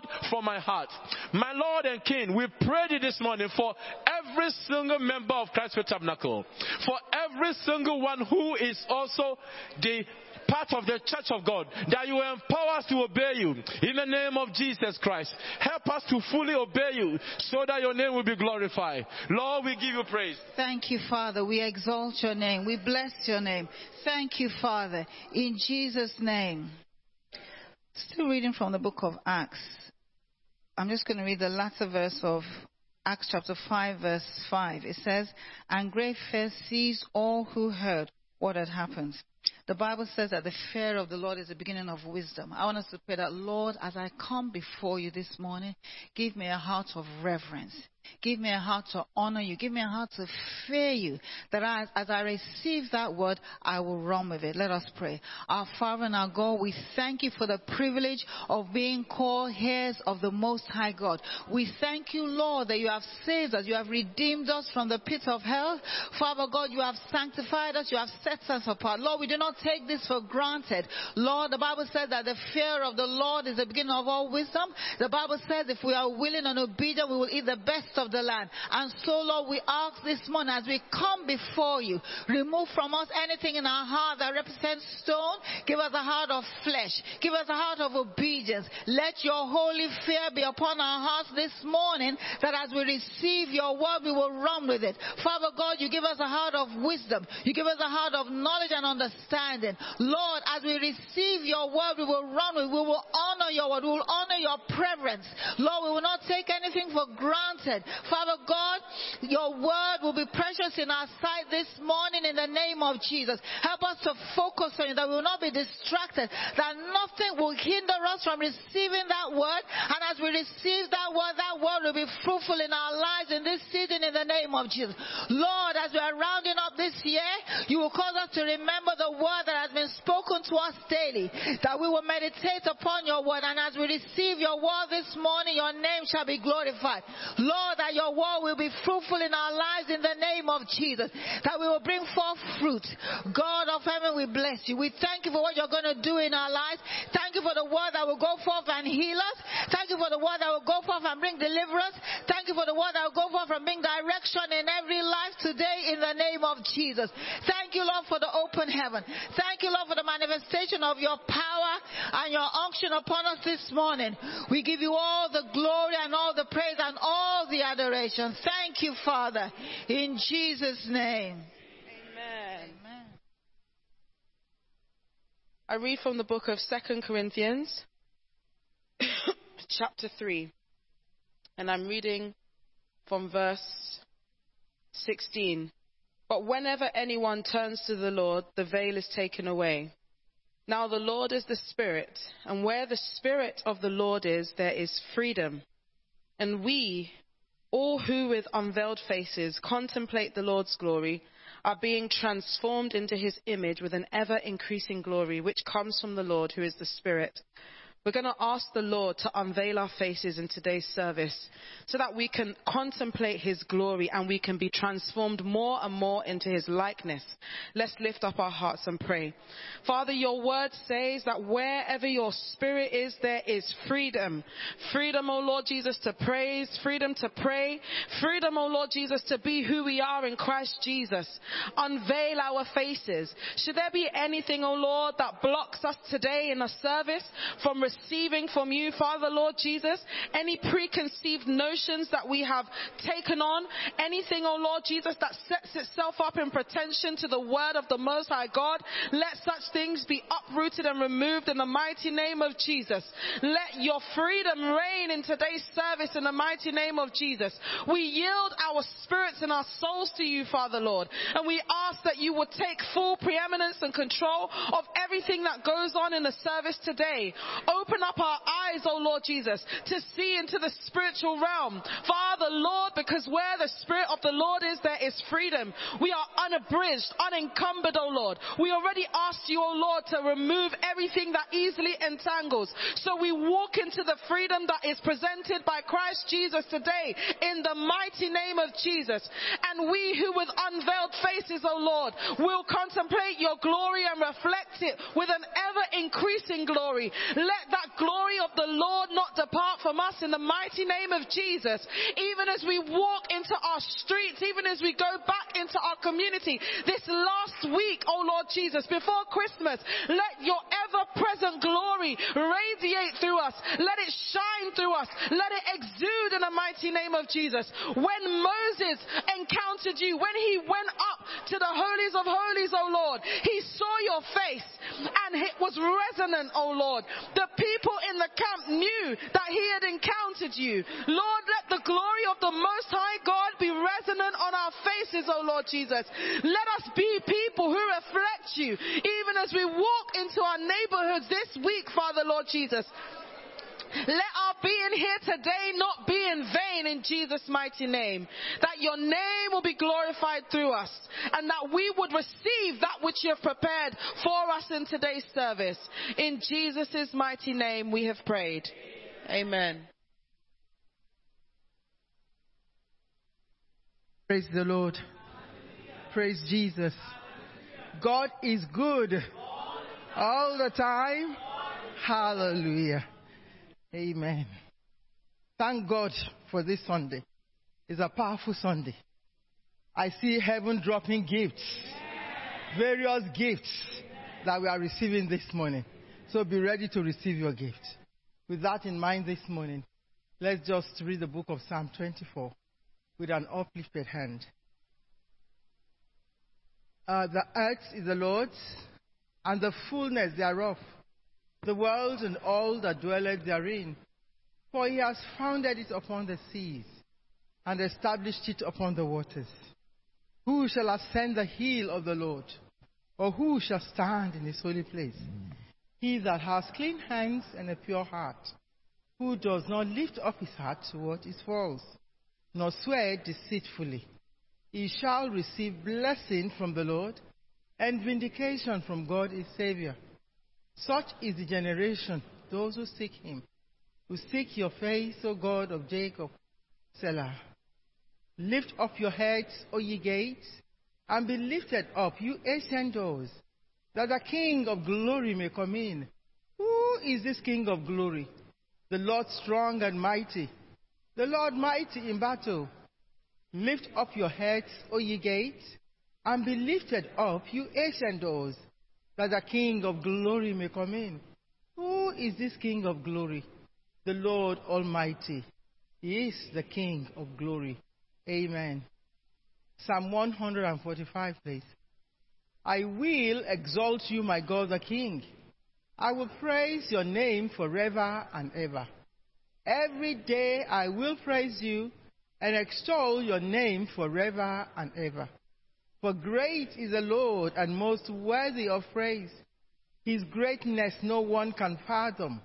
God from my heart. My Lord and King, we prayed this morning for every single member of Christ Tabernacle, for every single one who is also the part of the church of God, that you empower us to obey you in the name of Jesus Christ. Help us to fully obey you so that your name will be glorified. Lord, we give you praise. Thank you, Father. We exalt your name. We bless your name. Thank you, Father. In Jesus' name. Still reading from the book of Acts. I'm just going to read the latter verse of Acts chapter 5, verse 5. It says, And great fear seized all who heard what had happened. The Bible says that the fear of the Lord is the beginning of wisdom. I want us to pray that, Lord, as I come before you this morning, give me a heart of reverence. Give me a heart to honor you. Give me a heart to fear you. That as, as I receive that word, I will run with it. Let us pray. Our Father and our God, we thank you for the privilege of being called heirs of the Most High God. We thank you, Lord, that you have saved us. You have redeemed us from the pit of hell. Father God, you have sanctified us. You have set us apart. Lord, we do not take this for granted. Lord, the Bible says that the fear of the Lord is the beginning of all wisdom. The Bible says if we are willing and obedient, we will eat the best of the land. And so, Lord, we ask this morning as we come before you, remove from us anything in our heart that represents stone. Give us a heart of flesh. Give us a heart of obedience. Let your holy fear be upon our hearts this morning that as we receive your word, we will run with it. Father God, you give us a heart of wisdom. You give us a heart of knowledge and understanding. Lord, as we receive your word, we will run with, it. we will honor your word. We will honor your preference. Lord, we will not take anything for granted. Father God, your word will be precious in our sight this morning in the name of Jesus. Help us to focus on you, that we will not be distracted, that nothing will hinder us from receiving that word. And as we receive that word, that word will be fruitful in our lives in this season in the name of Jesus. Lord, as we are rounding up this year, you will cause us to remember the word that has been spoken to us daily, that we will meditate upon your word. And as we receive your word this morning, your name shall be glorified. Lord, that your word will be fruitful in our lives in the name of Jesus. That we will bring forth fruit. God of heaven, we bless you. We thank you for what you're going to do in our lives. Thank you for the word that will go forth and heal us. Thank you for the word that will go forth and bring deliverance. Thank you for the word that will go forth and bring direction in every life today in the name of Jesus. Thank you, Lord, for the open heaven. Thank you, Lord, for the manifestation of your power and your unction upon us this morning. We give you all the glory and all the praise and all the adoration. Thank you, Father, in Jesus' name. Amen. I read from the book of Second Corinthians, chapter 3, and I'm reading from verse 16. But whenever anyone turns to the Lord, the veil is taken away. Now the Lord is the Spirit, and where the Spirit of the Lord is, there is freedom. And we, all who with unveiled faces contemplate the Lord's glory, are being transformed into his image with an ever increasing glory, which comes from the Lord, who is the Spirit. We're going to ask the Lord to unveil our faces in today's service so that we can contemplate His glory and we can be transformed more and more into His likeness. Let's lift up our hearts and pray. Father, your word says that wherever your spirit is, there is freedom. Freedom, O Lord Jesus, to praise, freedom to pray, freedom, O Lord Jesus, to be who we are in Christ Jesus. Unveil our faces. Should there be anything, O Lord, that blocks us today in a service from receiving from you, Father, Lord Jesus, any preconceived notions that we have taken on, anything, oh Lord Jesus, that sets itself up in pretension to the word of the Most High God, let such things be uprooted and removed in the mighty name of Jesus. Let your freedom reign in today's service in the mighty name of Jesus. We yield our spirits and our souls to you, Father Lord, and we ask that you would take full preeminence and control of everything that goes on in the service today. Open up our eyes, oh Lord Jesus, to see into the spiritual realm. Father, Lord, because where the Spirit of the Lord is, there is freedom. We are unabridged, unencumbered, oh Lord. We already asked you, oh Lord, to remove everything that easily entangles. So we walk into the freedom that is presented by Christ Jesus today in the mighty name of Jesus. And we who with unveiled faces, oh Lord, will contemplate your glory and reflect it with an ever increasing glory. Let that glory of the Lord not depart from us in the mighty name of Jesus. Even as we walk into our streets, even as we go back into our community this last week, oh Lord Jesus, before Christmas, let your ever present glory radiate through us. Let it shine through us. Let it exude in the mighty name of Jesus. When Moses encountered you, when he went up to the holies of holies, oh Lord, he saw your face and it was resonant, oh Lord. The people in the camp knew that he had encountered you. Lord, let the glory of the Most High God be resonant on our faces, oh Lord Jesus. Let us be people who reflect you, even as we walk into our neighborhoods this week, Father Lord Jesus. Let our being here today not be in vain in Jesus' mighty name. That your name will be glorified through us and that we would receive that which you have prepared for us in today's service. In Jesus' mighty name we have prayed. Amen. Praise the Lord. Praise Jesus. God is good all the time. Hallelujah. Amen. Thank God for this Sunday. It's a powerful Sunday. I see heaven dropping gifts, various gifts that we are receiving this morning. So be ready to receive your gift. With that in mind this morning, let's just read the book of Psalm 24 with an uplifted hand. Uh, the earth is the Lord's, and the fullness thereof, the world and all that dwelleth therein. For he has founded it upon the seas, and established it upon the waters. Who shall ascend the hill of the Lord? Or who shall stand in his holy place? He that has clean hands and a pure heart, who does not lift up his heart to what is false, nor swear deceitfully. He shall receive blessing from the Lord and vindication from God his Savior. Such is the generation, those who seek him, who seek your face, O God of Jacob. Selah. Lift up your heads, O ye gates, and be lifted up, you ancient doors, that the King of glory may come in. Who is this King of glory? The Lord strong and mighty, the Lord mighty in battle. Lift up your heads, O ye gates, and be lifted up, you ancient doors, that the King of glory may come in. Who is this King of glory? The Lord Almighty. He is the King of glory. Amen. Psalm 145, please. I will exalt you, my God the King. I will praise your name forever and ever. Every day I will praise you and extol your name forever and ever. For great is the Lord and most worthy of praise. His greatness no one can fathom.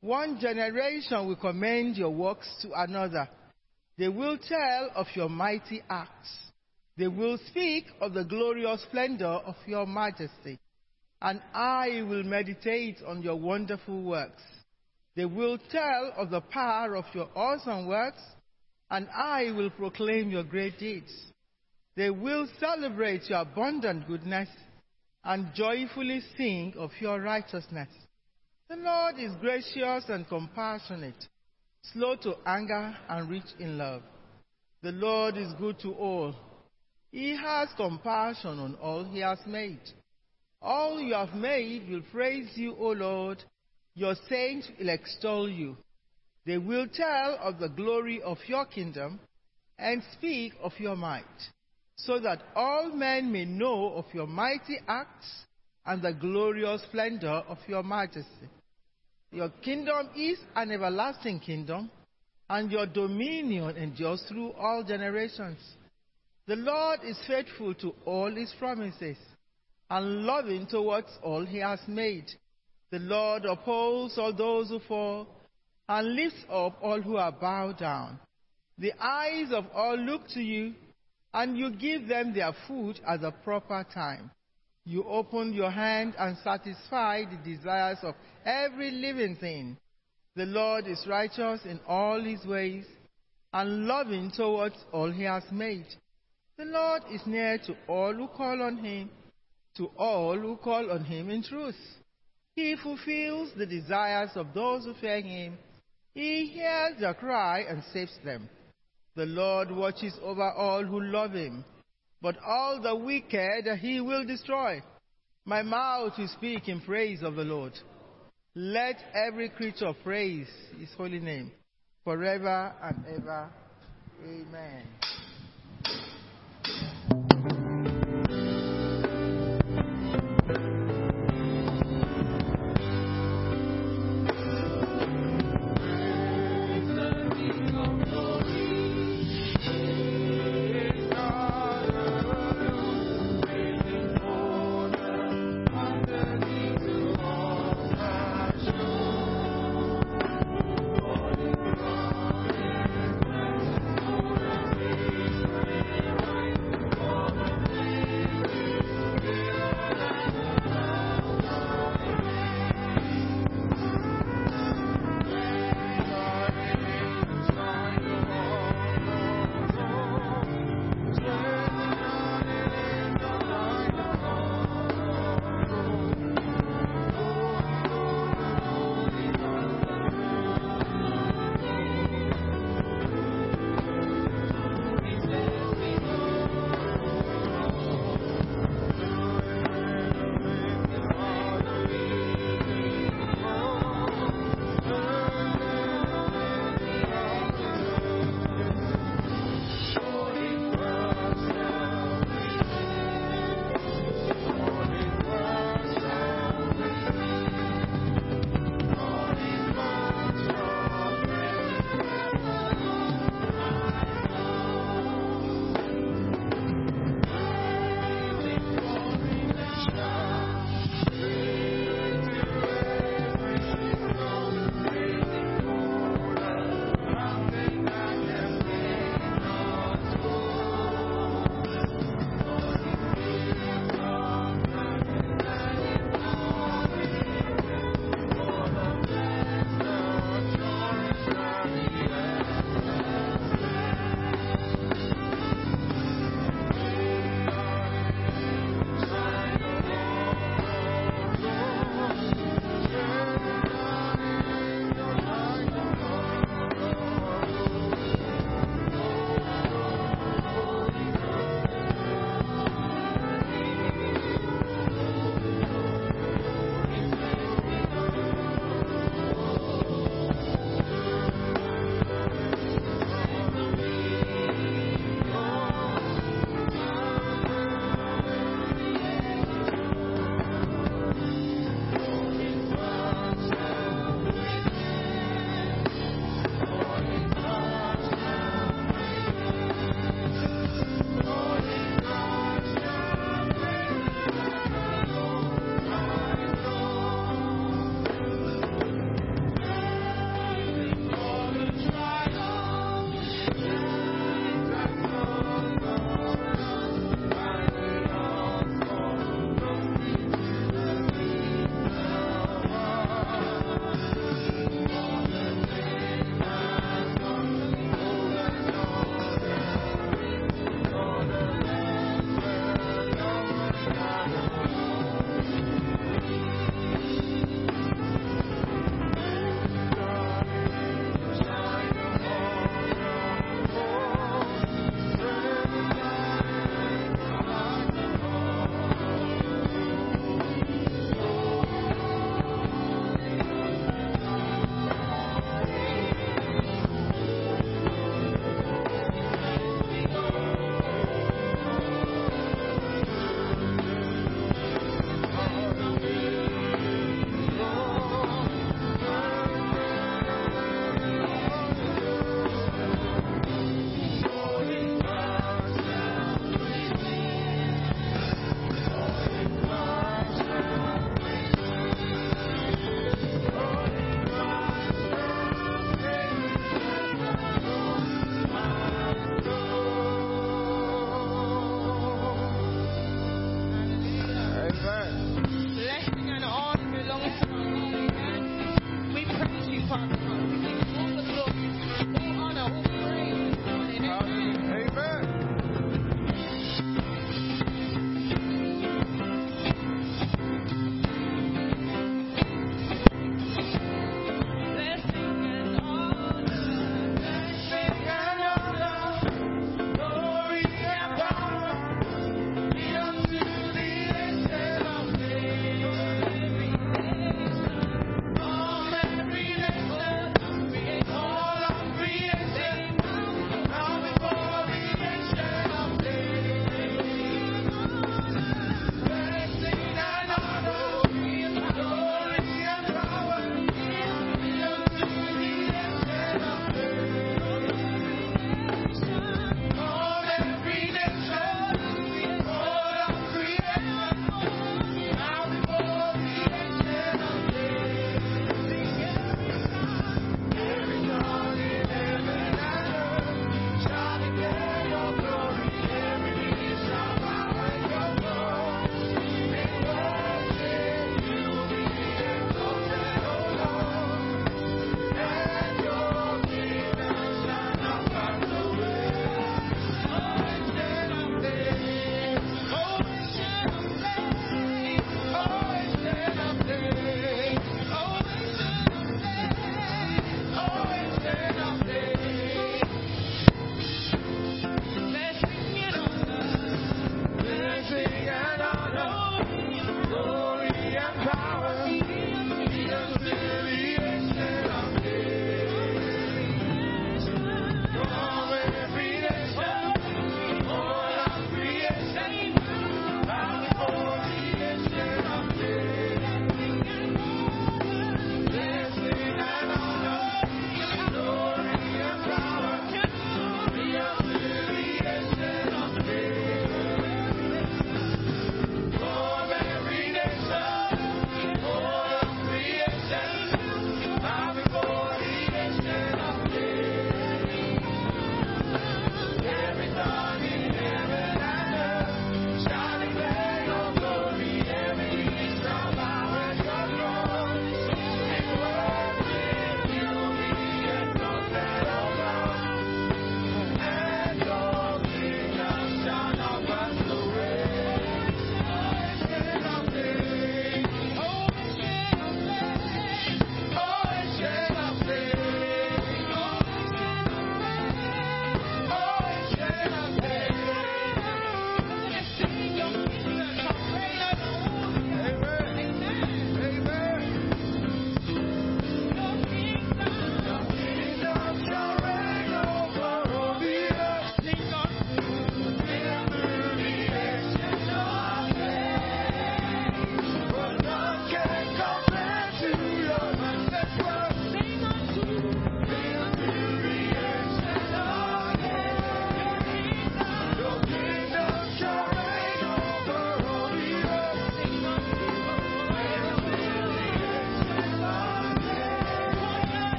One generation will commend your works to another. They will tell of your mighty acts. They will speak of the glorious splendor of your majesty. And I will meditate on your wonderful works. They will tell of the power of your awesome works, and I will proclaim your great deeds. They will celebrate your abundant goodness and joyfully sing of your righteousness. The Lord is gracious and compassionate, slow to anger and rich in love. The Lord is good to all. He has compassion on all he has made. All you have made will praise you, O Lord. Your saints will extol you. They will tell of the glory of your kingdom and speak of your might so that all men may know of your mighty acts and the glorious splendor of your majesty. Your kingdom is an everlasting kingdom, and your dominion endures through all generations. The Lord is faithful to all his promises, and loving towards all he has made. The Lord upholds all those who fall, and lifts up all who are bowed down. The eyes of all look to you and you give them their food at the proper time. You open your hand and satisfy the desires of every living thing. The Lord is righteous in all his ways and loving towards all he has made. The Lord is near to all who call on him, to all who call on him in truth. He fulfills the desires of those who fear him. He hears their cry and saves them. The Lord watches over all who love him, but all the wicked he will destroy. My mouth will speak in praise of the Lord. Let every creature praise his holy name forever and ever. Amen.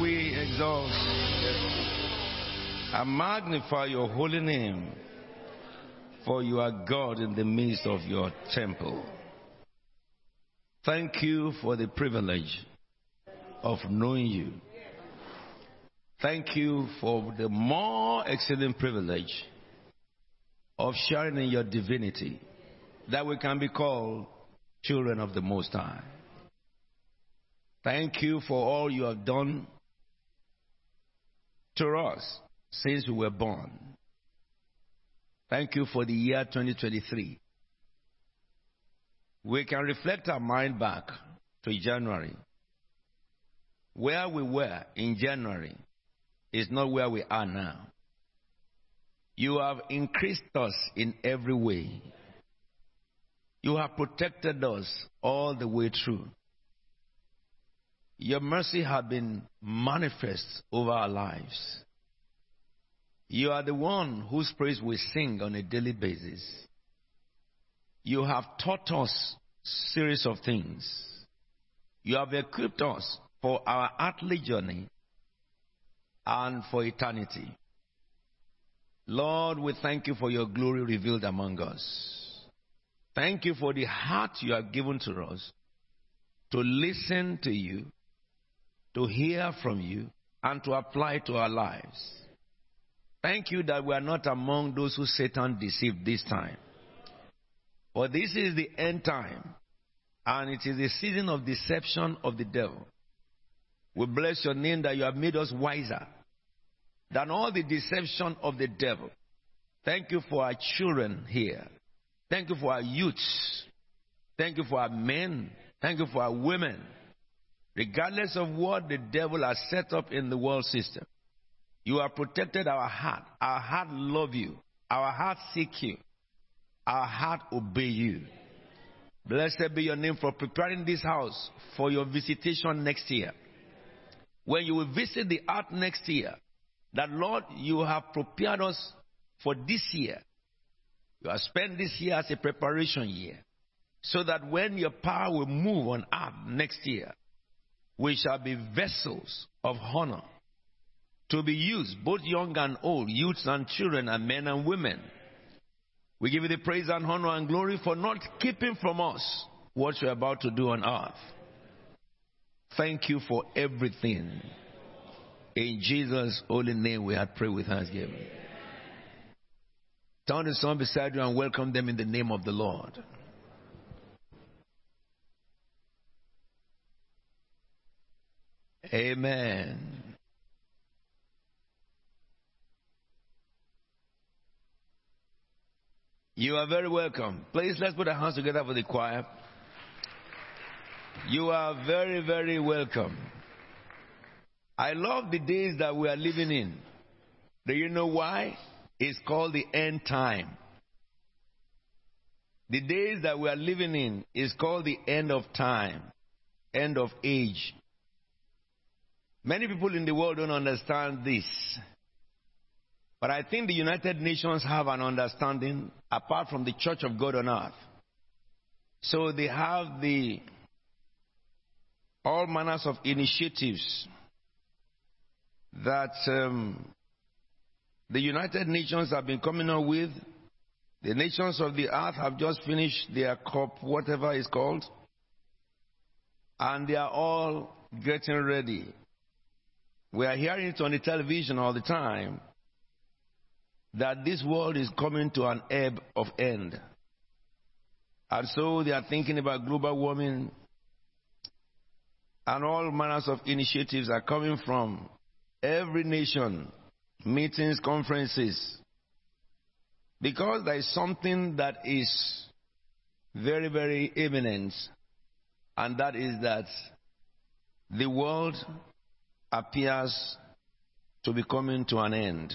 We exalt and magnify your holy name, for you are God in the midst of your temple. Thank you for the privilege of knowing you. Thank you for the more exceeding privilege of sharing in your divinity that we can be called children of the Most High. Thank you for all you have done to us since we were born. Thank you for the year 2023. We can reflect our mind back to January. Where we were in January is not where we are now. You have increased us in every way. You have protected us all the way through. Your mercy has been manifest over our lives. You are the one whose praise we sing on a daily basis. You have taught us series of things. You have equipped us for our earthly journey and for eternity. Lord, we thank you for your glory revealed among us. Thank you for the heart you have given to us to listen to you to hear from you and to apply to our lives. Thank you that we are not among those who Satan deceived this time. For this is the end time, and it is the season of deception of the devil. We bless your name that you have made us wiser than all the deception of the devil. Thank you for our children here. Thank you for our youths. Thank you for our men. Thank you for our women regardless of what the devil has set up in the world system. You have protected our heart. Our heart love you. Our heart seek you. Our heart obey you. Blessed be your name for preparing this house for your visitation next year. When you will visit the earth next year, that Lord, you have prepared us for this year. You have spent this year as a preparation year. So that when your power will move on earth next year, we shall be vessels of honor to be used, both young and old, youths and children, and men and women. We give you the praise and honor and glory for not keeping from us what you're about to do on earth. Thank you for everything. In Jesus' holy name, we have prayed with thanksgiving. Turn to someone beside you and welcome them in the name of the Lord. Amen. You are very welcome. Please let's put our hands together for the choir. You are very, very welcome. I love the days that we are living in. Do you know why? It's called the end time. The days that we are living in is called the end of time, end of age. Many people in the world don't understand this. But I think the United Nations have an understanding apart from the Church of God on earth. So they have the all manners of initiatives that um, the United Nations have been coming up with. The nations of the earth have just finished their COP, whatever it's called, and they are all getting ready we are hearing it on the television all the time that this world is coming to an ebb of end. And so they are thinking about global warming, and all manners of initiatives are coming from every nation, meetings, conferences, because there is something that is very, very imminent, and that is that the world appears to be coming to an end.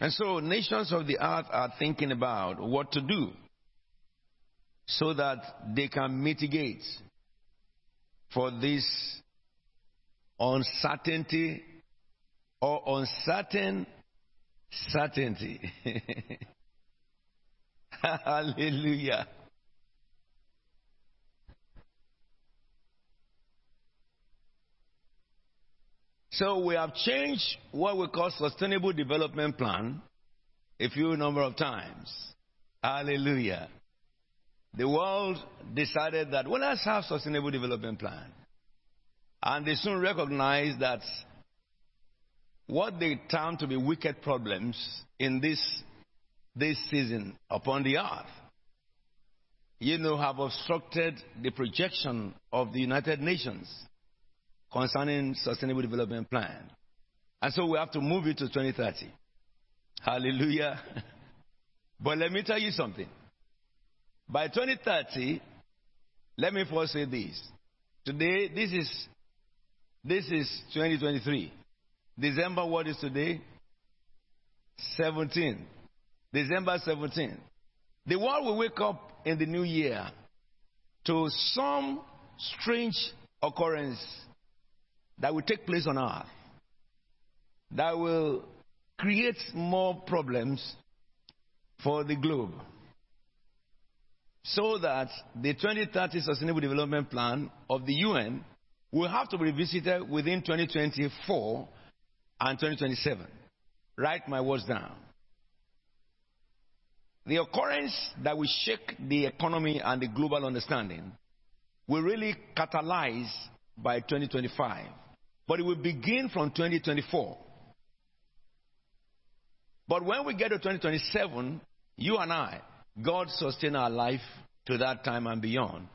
And so nations of the earth are thinking about what to do so that they can mitigate for this uncertainty or uncertain certainty. Hallelujah. So we have changed what we call sustainable development plan a few number of times. Hallelujah. The world decided that well let's have sustainable development plan. And they soon recognized that what they term to be wicked problems in this this season upon the earth, you know, have obstructed the projection of the United Nations concerning Sustainable Development Plan. And so we have to move it to 2030. Hallelujah. but let me tell you something. By 2030, let me first say this. Today, this is this is 2023. December, what is today? 17. December 17. The world will wake up in the new year to some strange occurrence that will take place on earth that will create more problems for the globe. So that the 2030 Sustainable Development Plan of the UN will have to be revisited within 2024 and 2027. Write my words down. The occurrence that will shake the economy and the global understanding will really catalyze by 2025. But it will begin from 2024. But when we get to 2027, you and I, God sustain our life to that time and beyond.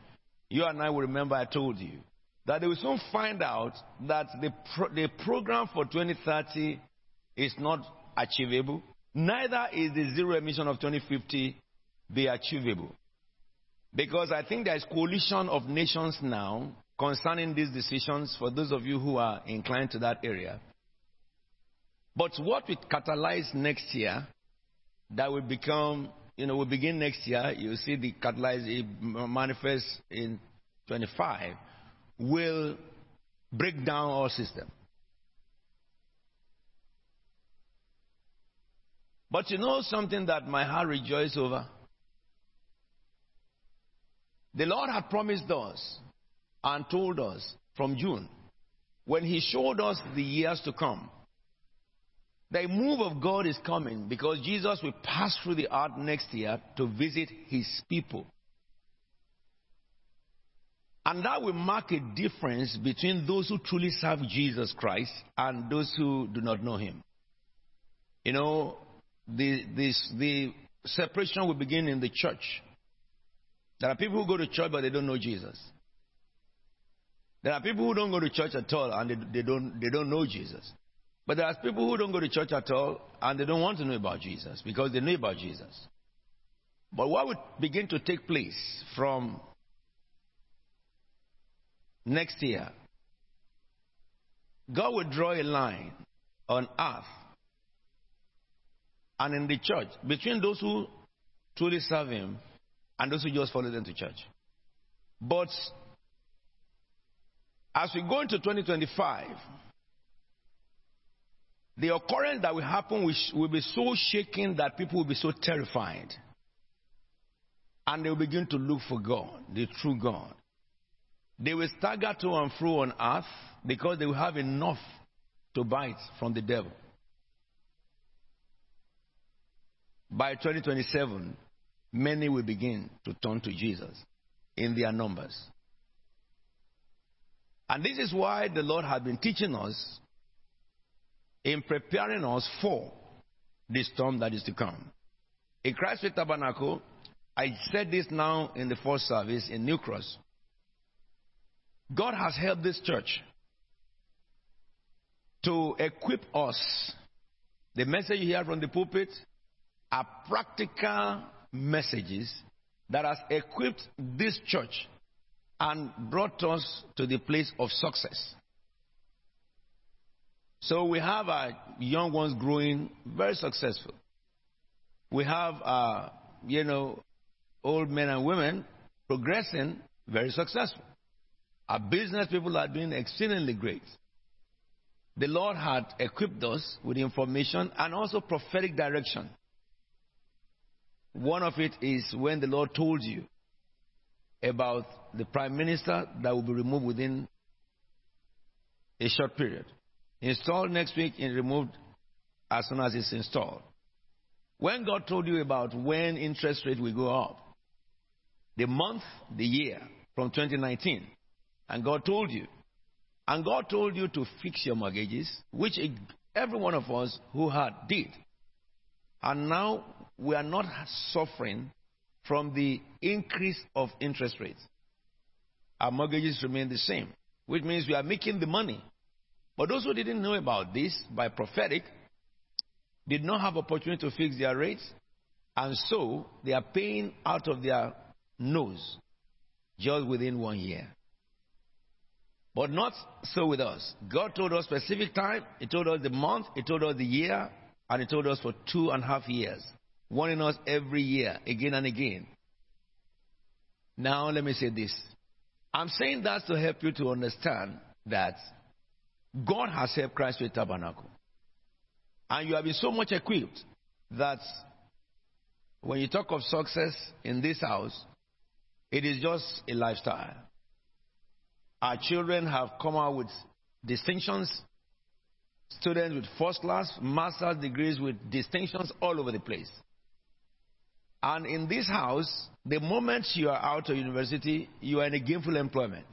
You and I will remember I told you that they will soon find out that the, pro- the program for 2030 is not achievable, neither is the zero emission of 2050 be achievable. Because I think there is coalition of nations now concerning these decisions for those of you who are inclined to that area. But what will catalyze next year, that will become, you know, will begin next year, you see the catalyze, it manifests in 25 will break down our system. But you know something that my heart rejoices over? The Lord had promised us and told us from June, when He showed us the years to come, the move of God is coming because Jesus will pass through the earth next year to visit His people. And that will mark a difference between those who truly serve Jesus Christ and those who do not know him. You know, the, this, the separation will begin in the church. There are people who go to church but they don't know Jesus. There are people who don't go to church at all and they, they, don't, they don't know Jesus. But there are people who don't go to church at all and they don't want to know about Jesus because they know about Jesus. But what would begin to take place from next year, God will draw a line on earth and in the church between those who truly serve Him and those who just follow them to church. But as we go into 2025, the occurrence that will happen will be so shaking that people will be so terrified. And they will begin to look for God, the true God. They will stagger to and fro on earth because they will have enough to bite from the devil. By 2027, many will begin to turn to Jesus in their numbers. And this is why the Lord has been teaching us in preparing us for the storm that is to come. In Christ Faith Tabernacle, I said this now in the first service in New Cross. God has helped this church to equip us. The message you hear from the pulpit are practical messages that has equipped this church and brought us to the place of success. So we have our young ones growing very successful. We have, uh, you know, old men and women progressing very successful. Our business people are doing exceedingly great. The Lord had equipped us with information and also prophetic direction. One of it is when the Lord told you about the prime minister that will be removed within a short period. Installed next week and removed as soon as it's installed. When God told you about when interest rate will go up, the month, the year from 2019, and God told you, and God told you to fix your mortgages, which every one of us who had did. And now we are not suffering from the increase of interest rates. Our mortgages remain the same, which means we are making the money. But those who didn't know about this by prophetic did not have opportunity to fix their rates, and so they are paying out of their nose just within one year. But not so with us. God told us specific time, He told us the month, He told us the year, and He told us for two and a half years, warning us every year, again and again. Now, let me say this. I'm saying that to help you to understand that God has helped Christ Faith Tabernacle. And you have been so much equipped that when you talk of success in this house, it is just a lifestyle. Our children have come out with distinctions, students with first class, master's degrees with distinctions all over the place. And in this house, the moment you are out of university, you are in a gainful employment.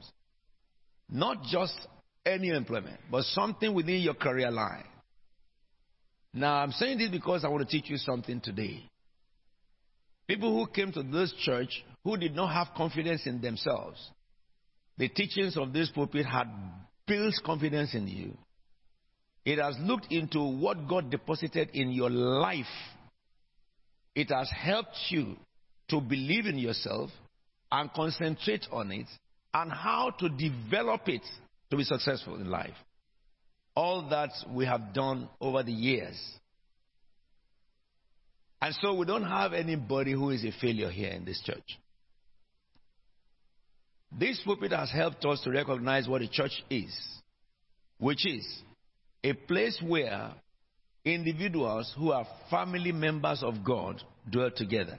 Not just any employment, but something within your career line. Now, I'm saying this because I want to teach you something today. People who came to this church who did not have confidence in themselves, the teachings of this pulpit had built confidence in you. It has looked into what God deposited in your life. It has helped you to believe in yourself and concentrate on it and how to develop it to be successful in life. All that we have done over the years. And so we don't have anybody who is a failure here in this church. This pulpit has helped us to recognize what a church is, which is a place where individuals who are family members of God dwell together.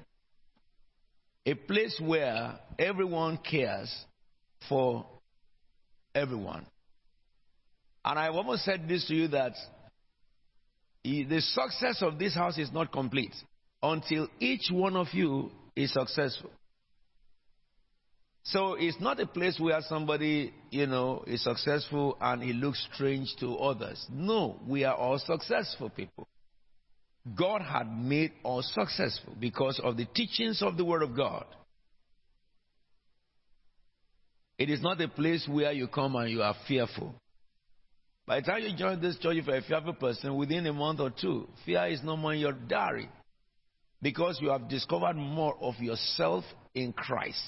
A place where everyone cares for everyone. And I've almost said this to you that the success of this house is not complete until each one of you is successful. So it's not a place where somebody, you know, is successful and he looks strange to others. No, we are all successful people. God had made us successful because of the teachings of the Word of God. It is not a place where you come and you are fearful. By the time you join this church, if you're a fearful person, within a month or two, fear is no more in your diary because you have discovered more of yourself in Christ.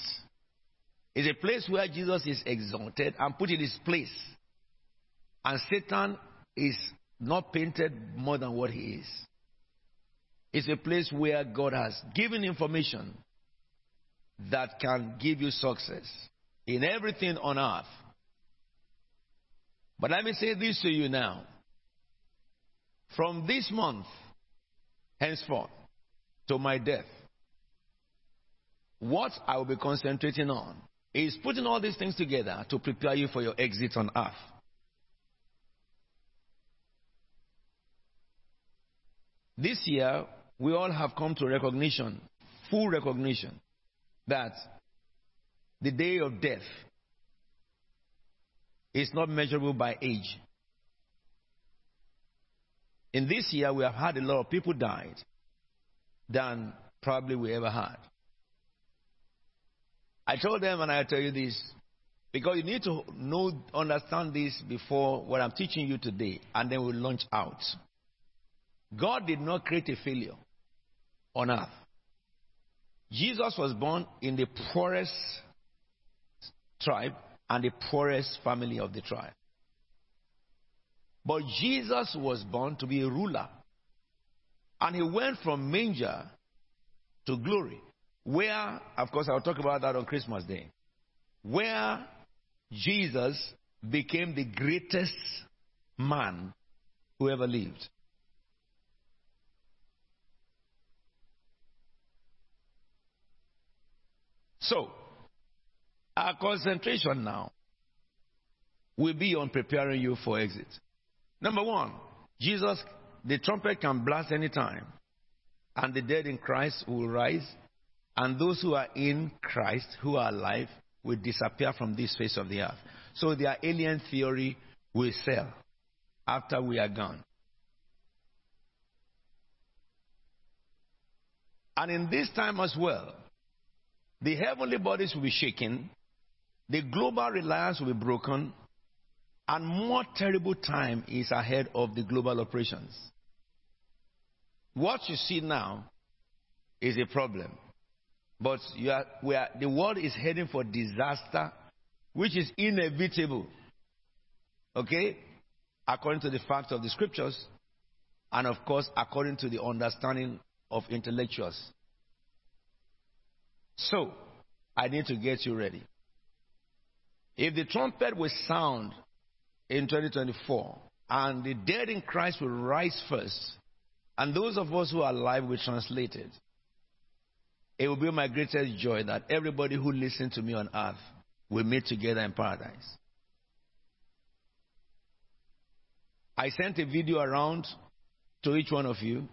It's a place where Jesus is exalted and put in his place. And Satan is not painted more than what he is. It's a place where God has given information that can give you success in everything on earth. But let me say this to you now. From this month, henceforth, to my death, what I will be concentrating on is putting all these things together to prepare you for your exit on earth. This year, we all have come to recognition, full recognition, that the day of death is not measurable by age. In this year, we have had a lot of people died than probably we ever had. I told them, and I tell you this, because you need to know, understand this before what I'm teaching you today, and then we'll launch out. God did not create a failure on earth. Jesus was born in the poorest tribe and the poorest family of the tribe. But Jesus was born to be a ruler. And he went from manger to glory. Where, of course, I'll talk about that on Christmas Day. Where Jesus became the greatest man who ever lived. So, our concentration now will be on preparing you for exit. Number one, Jesus, the trumpet can blast anytime, and the dead in Christ will rise, and those who are in Christ, who are alive, will disappear from this face of the earth. So their alien theory will sell after we are gone. And in this time as well, the heavenly bodies will be shaken, the global reliance will be broken, and more terrible time is ahead of the global operations. What you see now is a problem. But are, are, the world is heading for disaster, which is inevitable. Okay? According to the facts of the scriptures, and of course, according to the understanding of intellectuals. So, I need to get you ready. If the trumpet will sound in 2024, and the dead in Christ will rise first, and those of us who are alive will translate it. It will be my greatest joy that everybody who listens to me on earth will meet together in paradise. I sent a video around to each one of you,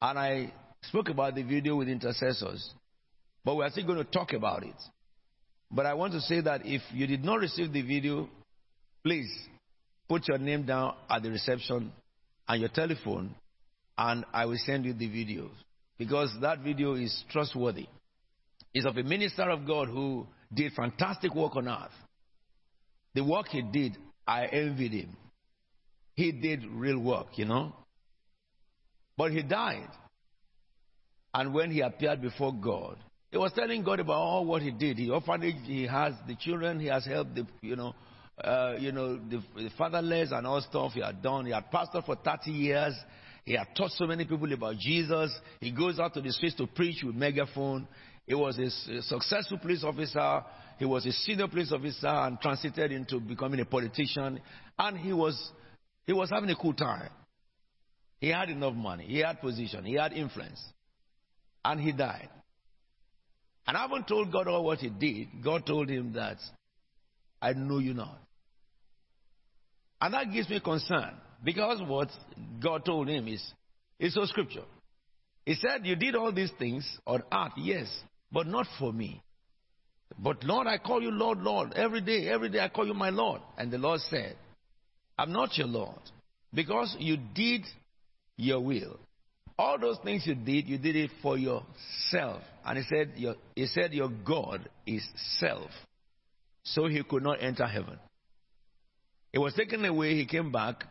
and I spoke about the video with intercessors, but we are still going to talk about it. But I want to say that if you did not receive the video, Please put your name down at the reception and your telephone, and I will send you the video because that video is trustworthy. It's of a minister of God who did fantastic work on earth. The work he did, I envied him. He did real work, you know. But he died. And when he appeared before God, he was telling God about all what he did. He orphanage, he has the children, he has helped the, you know, uh, you know, the, the fatherless and all stuff he had done. He had pastored for 30 years. He had taught so many people about Jesus. He goes out to the streets to preach with megaphone. He was a, successful police officer. He was a senior police officer and transited into becoming a politician. And he was, he was having a cool time. He had enough money. He had position. He had influence. And he died. And I haven't told God all what he did. God told him that I know you not. And that gives me concern because what God told him is, it's so scripture. He said, You did all these things on earth, yes, but not for me. But Lord, I call you Lord, Lord. Every day, every day I call you my Lord. And the Lord said, I'm not your Lord because you did your will. All those things you did, you did it for yourself. And he said, your, he said, Your God is self. So he could not enter heaven. He was taken away, he came back,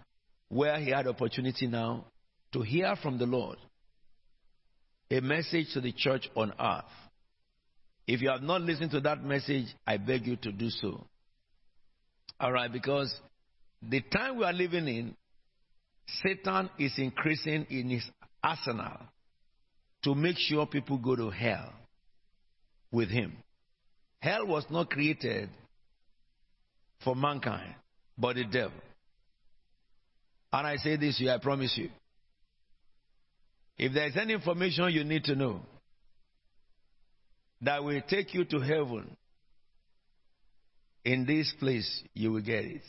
where he had opportunity now to hear from the Lord a message to the church on earth. If you have not listened to that message, I beg you to do so. All right, because the time we are living in, Satan is increasing in his arsenal to make sure people go to hell with him. Hell was not created for mankind but the devil. And I say this you, I promise you. If there is any information you need to know that will take you to heaven, in this place you will get it.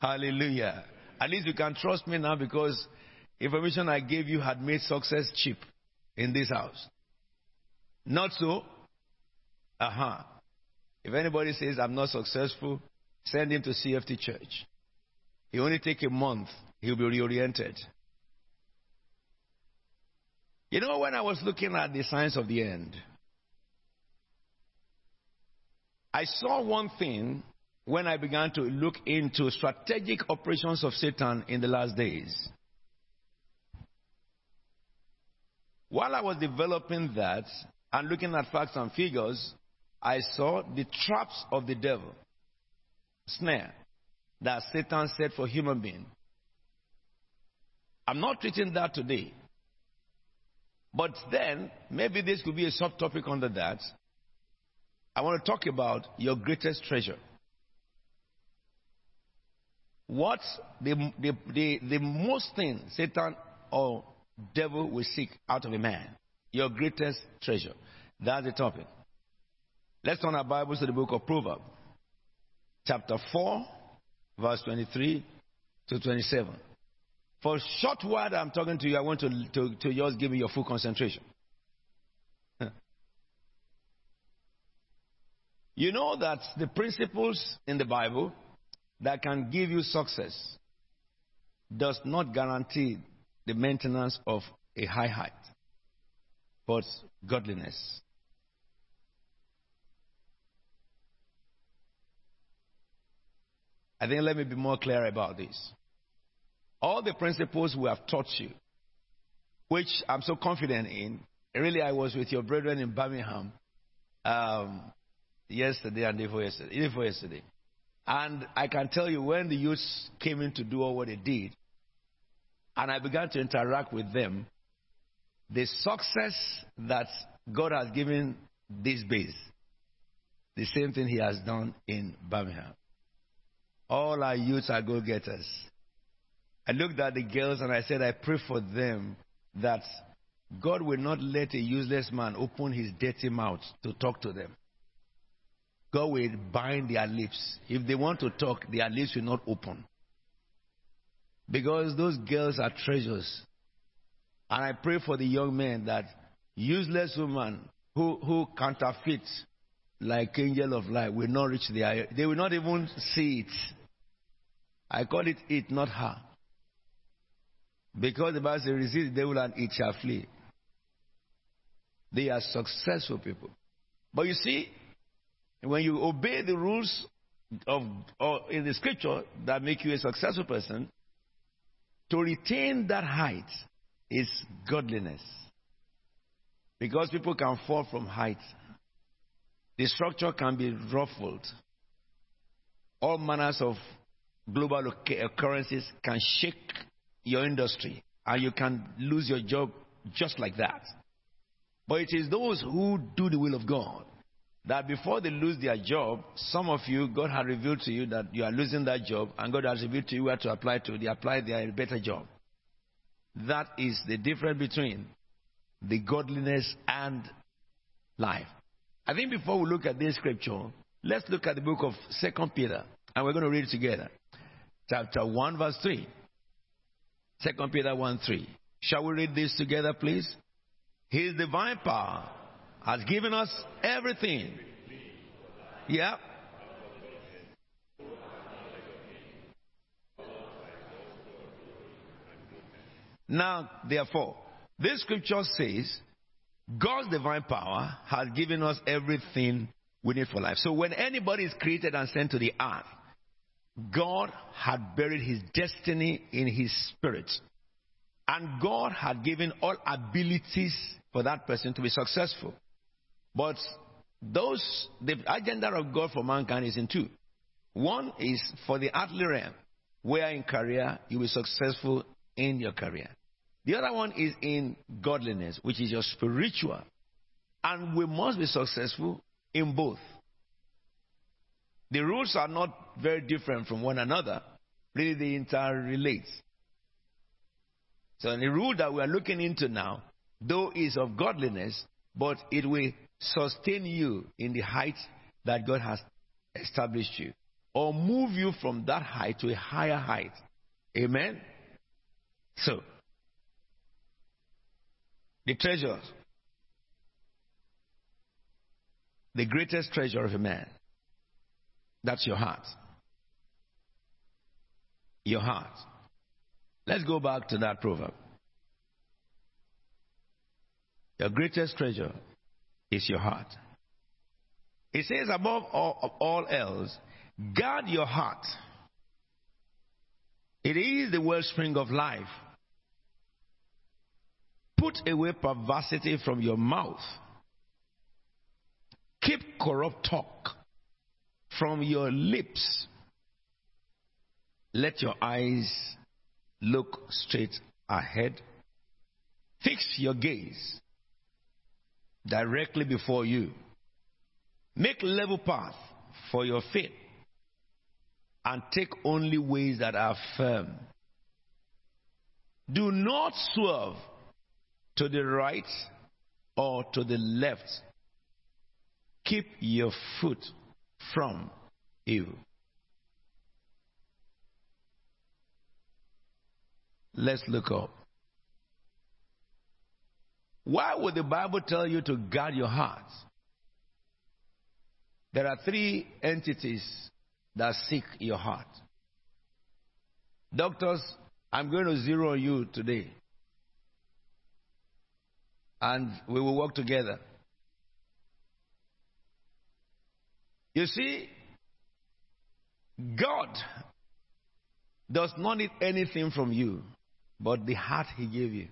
Hallelujah. At least you can trust me now because information I gave you had made success cheap in this house. Not so? Aha. Uh-huh. If anybody says I'm not successful, Send him to CFT Church. He only take a month. He'll be reoriented. You know, when I was looking at the signs of the end, I saw one thing when I began to look into strategic operations of Satan in the last days. While I was developing that and looking at facts and figures, I saw the traps of the devil snare that Satan set for human being. I'm not treating that today. But then, maybe this could be a subtopic under that. I want to talk about your greatest treasure. What the, the, the, the most thing Satan or devil will seek out of a man? Your greatest treasure. That's the topic. Let's turn our Bibles to the book of Proverbs, chapter 4, verse 23 to 27. For a short while I'm talking to you, I want to, to, to just give me your full concentration. You know that the principles in the Bible that can give you success does not guarantee the maintenance of a high height, but godliness. I think let me be more clear about this. All the principles we have taught you, which I'm so confident in, really, I was with your brethren in Birmingham um, yesterday and before yesterday, day before yesterday. And I can tell you when the youths came in to do all what they did, and I began to interact with them, the success that God has given this base, the same thing He has done in Birmingham. All our youths are go getters. I looked at the girls and I said, I pray for them that God will not let a useless man open his dirty mouth to talk to them. God will bind their lips. If they want to talk, their lips will not open. Because those girls are treasures. And I pray for the young men that useless woman who, who counterfeit like angel of light will not reach their they will not even see it. I call it it, not her. Because the Bible says, resist the devil and it shall flee. They are successful people. But you see, when you obey the rules of in the scripture that make you a successful person, to retain that height is godliness. Because people can fall from height. The structure can be ruffled. All manners of global occurrences uh, can shake your industry and you can lose your job just like that. But it is those who do the will of God that before they lose their job, some of you, God has revealed to you that you are losing that job, and God has revealed to you where to apply to. They apply their better job. That is the difference between the godliness and life. I think before we look at this scripture, let's look at the book of Second Peter, and we're going to read it together. Chapter 1, verse 3. Second Peter 1 3. Shall we read this together, please? His divine power has given us everything. Yeah. Now, therefore, this scripture says God's divine power has given us everything we need for life. So when anybody is created and sent to the earth, God had buried his destiny in his spirit. And God had given all abilities for that person to be successful. But those, the agenda of God for mankind is in two. One is for the earthly realm, where in career you will be successful in your career. The other one is in godliness, which is your spiritual. And we must be successful in both. The rules are not very different from one another. Really, they interrelate. So the rule that we are looking into now, though is of godliness, but it will sustain you in the height that God has established you, or move you from that height to a higher height. Amen? So, the treasures, the greatest treasure of a man, that's your heart. Your heart. Let's go back to that proverb. Your greatest treasure is your heart. It says, above all, all else, guard your heart. It is the wellspring of life. Put away perversity from your mouth. Keep corrupt talk from your lips. Let your eyes look straight ahead. Fix your gaze directly before you. Make level path for your feet and take only ways that are firm. Do not swerve to the right or to the left. Keep your foot from evil. Let's look up. Why would the Bible tell you to guard your heart? There are three entities that seek your heart. Doctors, I'm going to zero you today. And we will work together. You see, God does not need anything from you but the heart He gave you.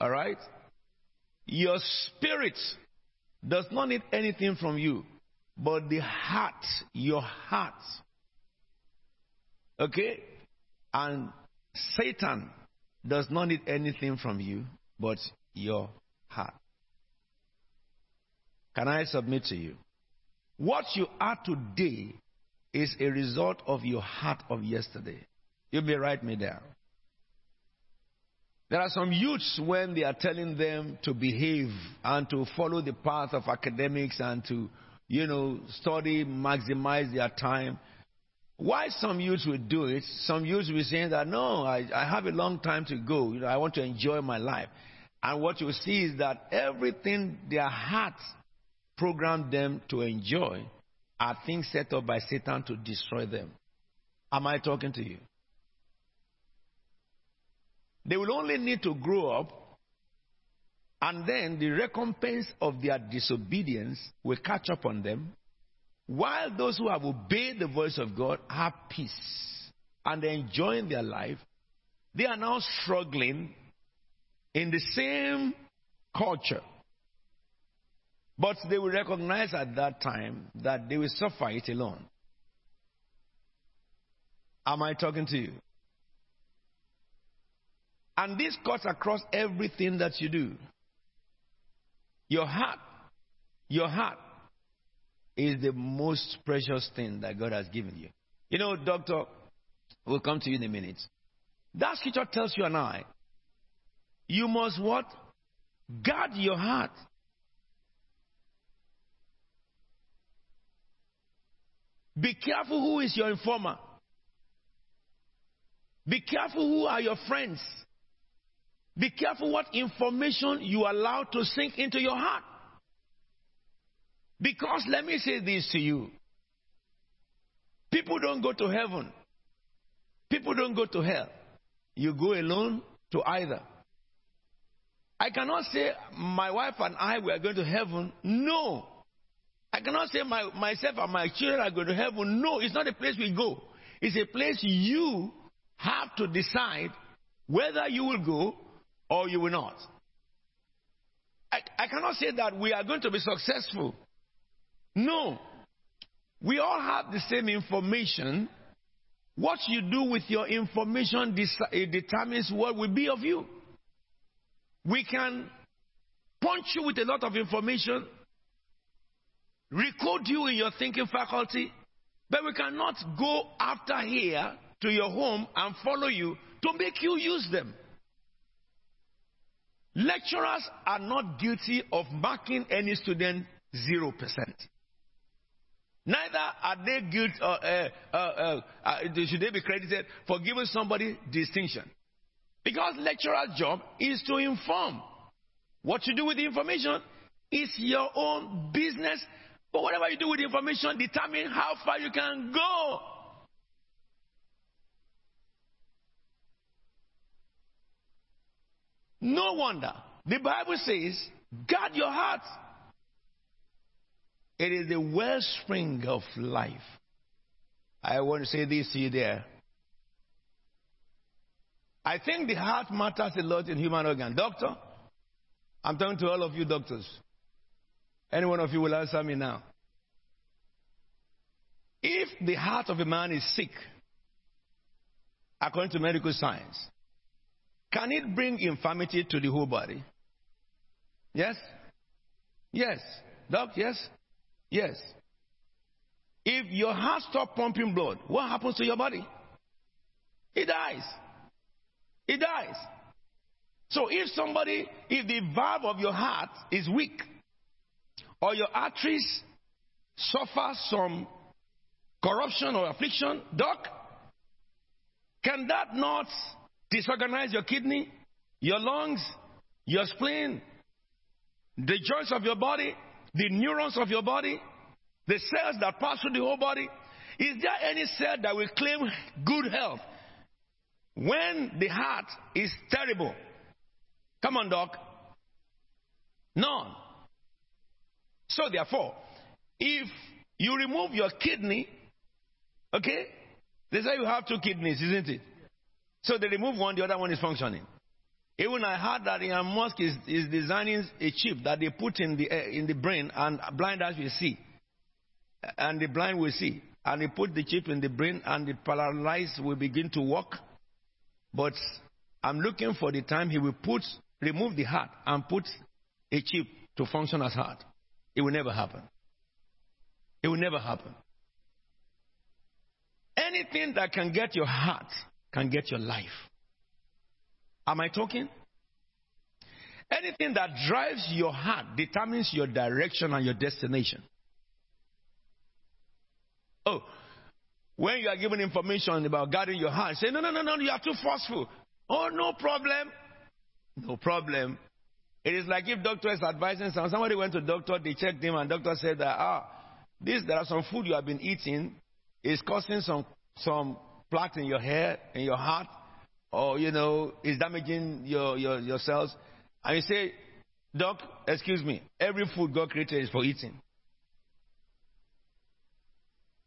All right? Your spirit does not need anything from you but the heart, your heart. Okay? And Satan does not need anything from you but your heart. Can I submit to you? What you are today is a result of your heart of yesterday. You may write me down. There are some youths when they are telling them to behave and to follow the path of academics and to, you know, study, maximize their time. Why some youths will do it, some youths will be saying that, no, I, I have a long time to go. You know, I want to enjoy my life. And what you see is that everything their hearts programmed them to enjoy are things set up by Satan to destroy them. Am I talking to you? They will only need to grow up, and then the recompense of their disobedience will catch up on them, while those who have obeyed the voice of God have peace and enjoying their life. They are now struggling in the same culture. But they will recognize at that time that they will suffer it alone. Am I talking to you? And this cuts across everything that you do. Your heart, your heart is the most precious thing that God has given you. You know, doctor, we'll come to you in a minute. That scripture tells you and I, you must what? Guard your heart. Be careful who is your informer. Be careful who are your friends. Be careful what information you allow to sink into your heart. Because let me say this to you people don't go to heaven, people don't go to hell. You go alone to either. I cannot say my wife and I were going to heaven. No. I cannot say my, myself and my children are going to heaven. No, it's not a place we go. It's a place you have to decide whether you will go or you will not. I, I cannot say that we are going to be successful. No. We all have the same information. What you do with your information determines what will be of you. We can punch you with a lot of information, recode you in your thinking faculty, but we cannot go after here to your home and follow you to make you use them. Lecturers are not guilty of marking any student 0%. Neither are they guilty, uh, uh, uh, uh, uh should they be credited for giving somebody distinction. Because lecturer's job is to inform. What you do with the information is your own business. But whatever you do with the information determine how far you can go. No wonder. The Bible says, guard your heart. It is the wellspring of life. I want to say this to you there. I think the heart matters a lot in human organ. Doctor, I'm talking to all of you doctors. Any one of you will answer me now. If the heart of a man is sick, according to medical science, can it bring infirmity to the whole body? Yes? Yes. Doc, yes? Yes. If your heart stops pumping blood, what happens to your body? It dies. It dies. So if somebody, if the valve of your heart is weak, or your arteries suffer some corruption or affliction, doc, can that not disorganize your kidney, your lungs, your spleen, the joints of your body, the neurons of your body, the cells that pass through the whole body? Is there any cell that will claim good health when the heart is terrible? Come on, doc. None. So, therefore, if you remove your kidney, okay, they say you have two kidneys, isn't it? So they remove one, the other one is functioning. Even I heard that Elon Musk is, is designing a chip that they put in the, uh, in the brain and blind eyes will see. And the blind will see. And they put the chip in the brain and the paralyzed will begin to walk. But I'm looking for the time he will put, remove the heart and put a chip to function as heart. It will never happen. It will never happen. Anything that can get your heart can get your life. Am I talking? Anything that drives your heart determines your direction and your destination. Oh, when you are given information about guarding your heart, say, no, no, no, no, you are too forceful. Oh, no problem. No problem. It is like if doctor is advising someone. Somebody went to doctor, they checked him, and doctor said that, ah, this, there are some food you have been eating is causing some, some plaque in your hair, in your heart, or, you know, is damaging your, your, your cells. And you say, Doc, excuse me, every food God created is for eating.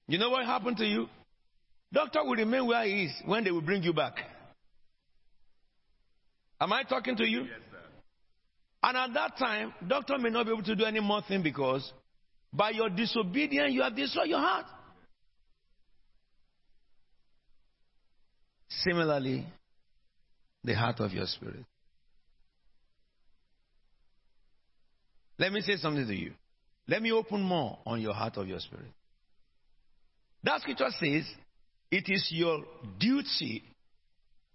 You know what happened to you? Doctor will remain where he is when they will bring you back. Am I talking to you? Yes, sir. And at that time, doctor may not be able to do any more thing because by your disobedience, you have destroyed your heart. Similarly, the heart of your spirit. Let me say something to you. Let me open more on your heart of your spirit. That scripture says it is your duty,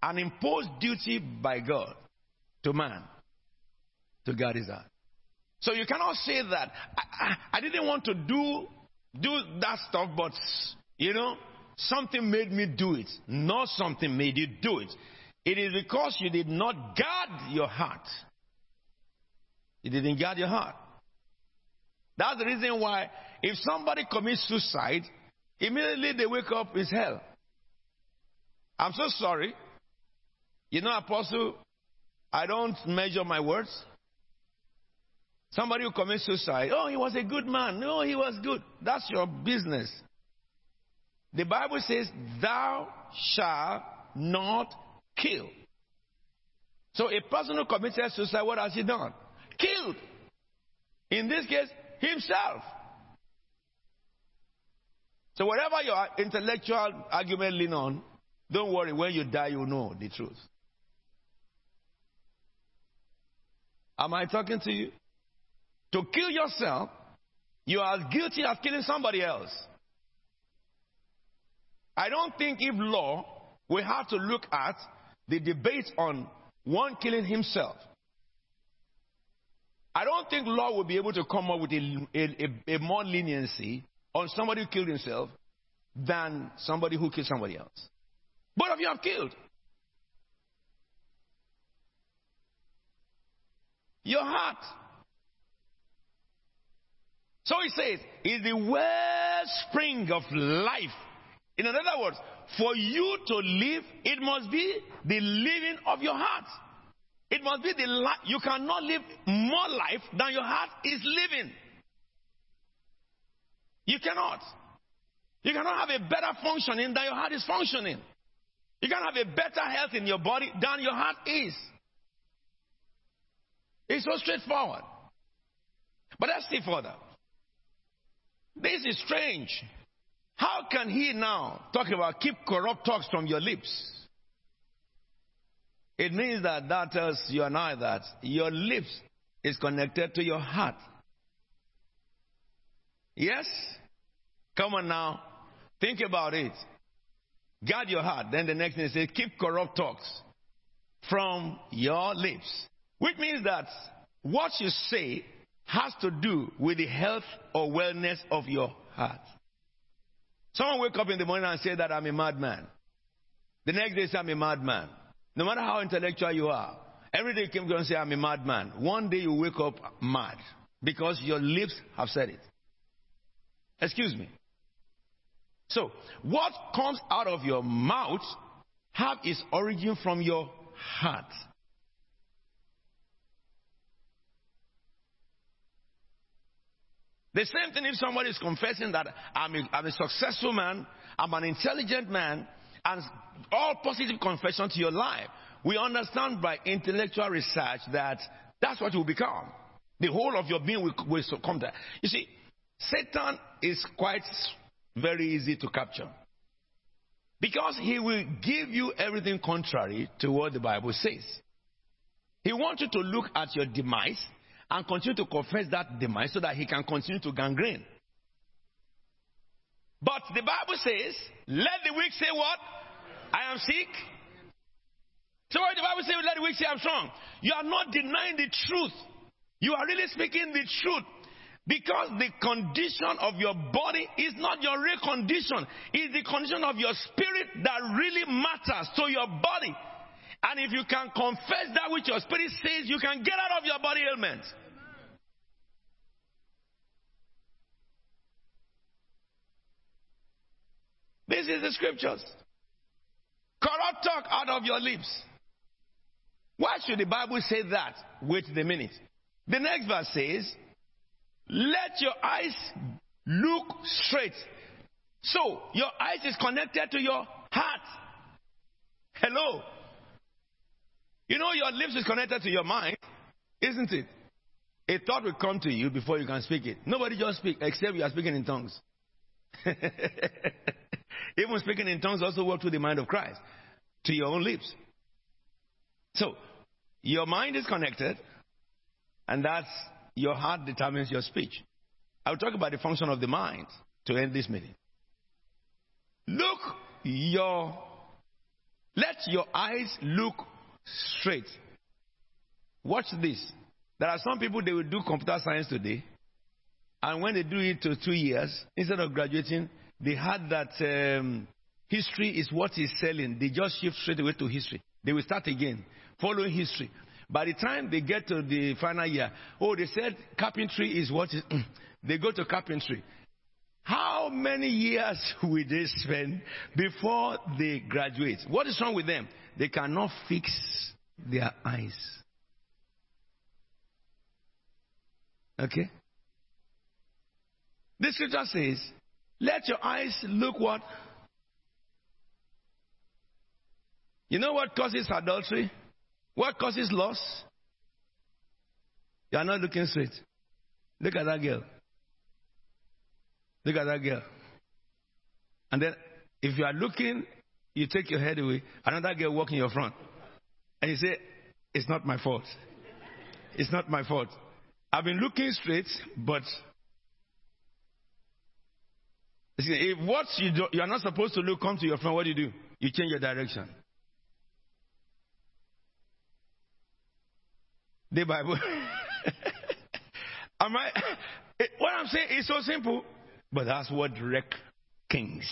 an imposed duty by God to man to guard his heart. So you cannot say that I, I, I, didn't want to do do that stuff, but you know something made me do it. Not something made you do it. It is because you did not guard your heart. You didn't guard your heart. That's the reason why if somebody commits suicide, immediately they wake up in hell. I'm so sorry. You know, Apostle, I don't measure my words. Somebody who commits suicide, oh, he was a good man. No, he was good. That's your business. The Bible says, Thou shalt not kill. So a person who committed suicide, what has he done? Killed. In this case, himself. So whatever your intellectual argument lean on, don't worry, when you die, you know the truth. Am I talking to you? To kill yourself, you are guilty of killing somebody else. I don't think if law, we have to look at the debate on one killing himself. I don't think law will be able to come up with a, a, a more leniency on somebody who killed himself than somebody who killed somebody else. Both of you have killed. Your heart. So he says, is the wellspring of life. In other words, for you to live, it must be the living of your heart. It must be the life. You cannot live more life than your heart is living. You cannot. You cannot have a better functioning than your heart is functioning. You can have a better health in your body than your heart is. It's so straightforward. But let's see further. This is strange. How can he now talk about keep corrupt talks from your lips? It means that that tells you and I that your lips is connected to your heart. Yes? Come on now. Think about it. Guard your heart. Then the next thing says, keep corrupt talks from your lips. Which means that what you say has to do with the health or wellness of your heart. Someone wake up in the morning and say that I'm a madman. The next day say I'm a madman. No matter how intellectual you are, every day you come and say I'm a madman. One day you wake up mad because your lips have said it. Excuse me. So, what comes out of your mouth have its origin from your heart. The same thing if somebody is confessing that I'm a, I'm a successful man, I'm an intelligent man, and all positive confession to your life. We understand by intellectual research that that's what you become. The whole of your being will, will succumb to. You see, Satan is quite very easy to capture. Because he will give you everything contrary to what the Bible says. He wants you to look at your demise and continue to confess that demise so that he can continue to gangrene. But the Bible says, let the weak say what? I am sick. So what the Bible says, let the weak say I'm strong. You are not denying the truth. You are really speaking the truth. Because the condition of your body is not your real condition. It's the condition of your spirit that really matters to your body. And if you can confess that which your spirit says, you can get out of your body ailments. This is the scriptures. Corrupt talk out of your lips. Why should the Bible say that? Wait a minute. The next verse says, let your eyes look straight. So, your eyes is connected to your heart. Hello. You know your lips is connected to your mind, isn't it? A thought will come to you before you can speak it. Nobody just speak except you are speaking in tongues. Even speaking in tongues also work through the mind of Christ to your own lips. So, your mind is connected, and that's your heart determines your speech. I'll talk about the function of the mind to end this meeting. Look your, let your eyes look straight. Watch this. There are some people, they will do computer science today, and when they do it to two years, instead of graduating, they had that um, history is what is selling. They just shift straight away to history. They will start again, following history. By the time they get to the final year, oh, they said carpentry is what is. they go to carpentry. How many years will they spend before they graduate? What is wrong with them? They cannot fix their eyes. Okay? The scripture says, let your eyes look what? You know what causes adultery? What causes loss? You are not looking straight. Look at that girl. Look at that girl. And then, if you are looking, you take your head away. Another girl walk in your front. And you say, It's not my fault. It's not my fault. I've been looking straight, but See, if what you, do, you are not supposed to look come to your front, what do you do? You change your direction. The Bible. Am I? What I'm saying is so simple, but that's what wreck kings.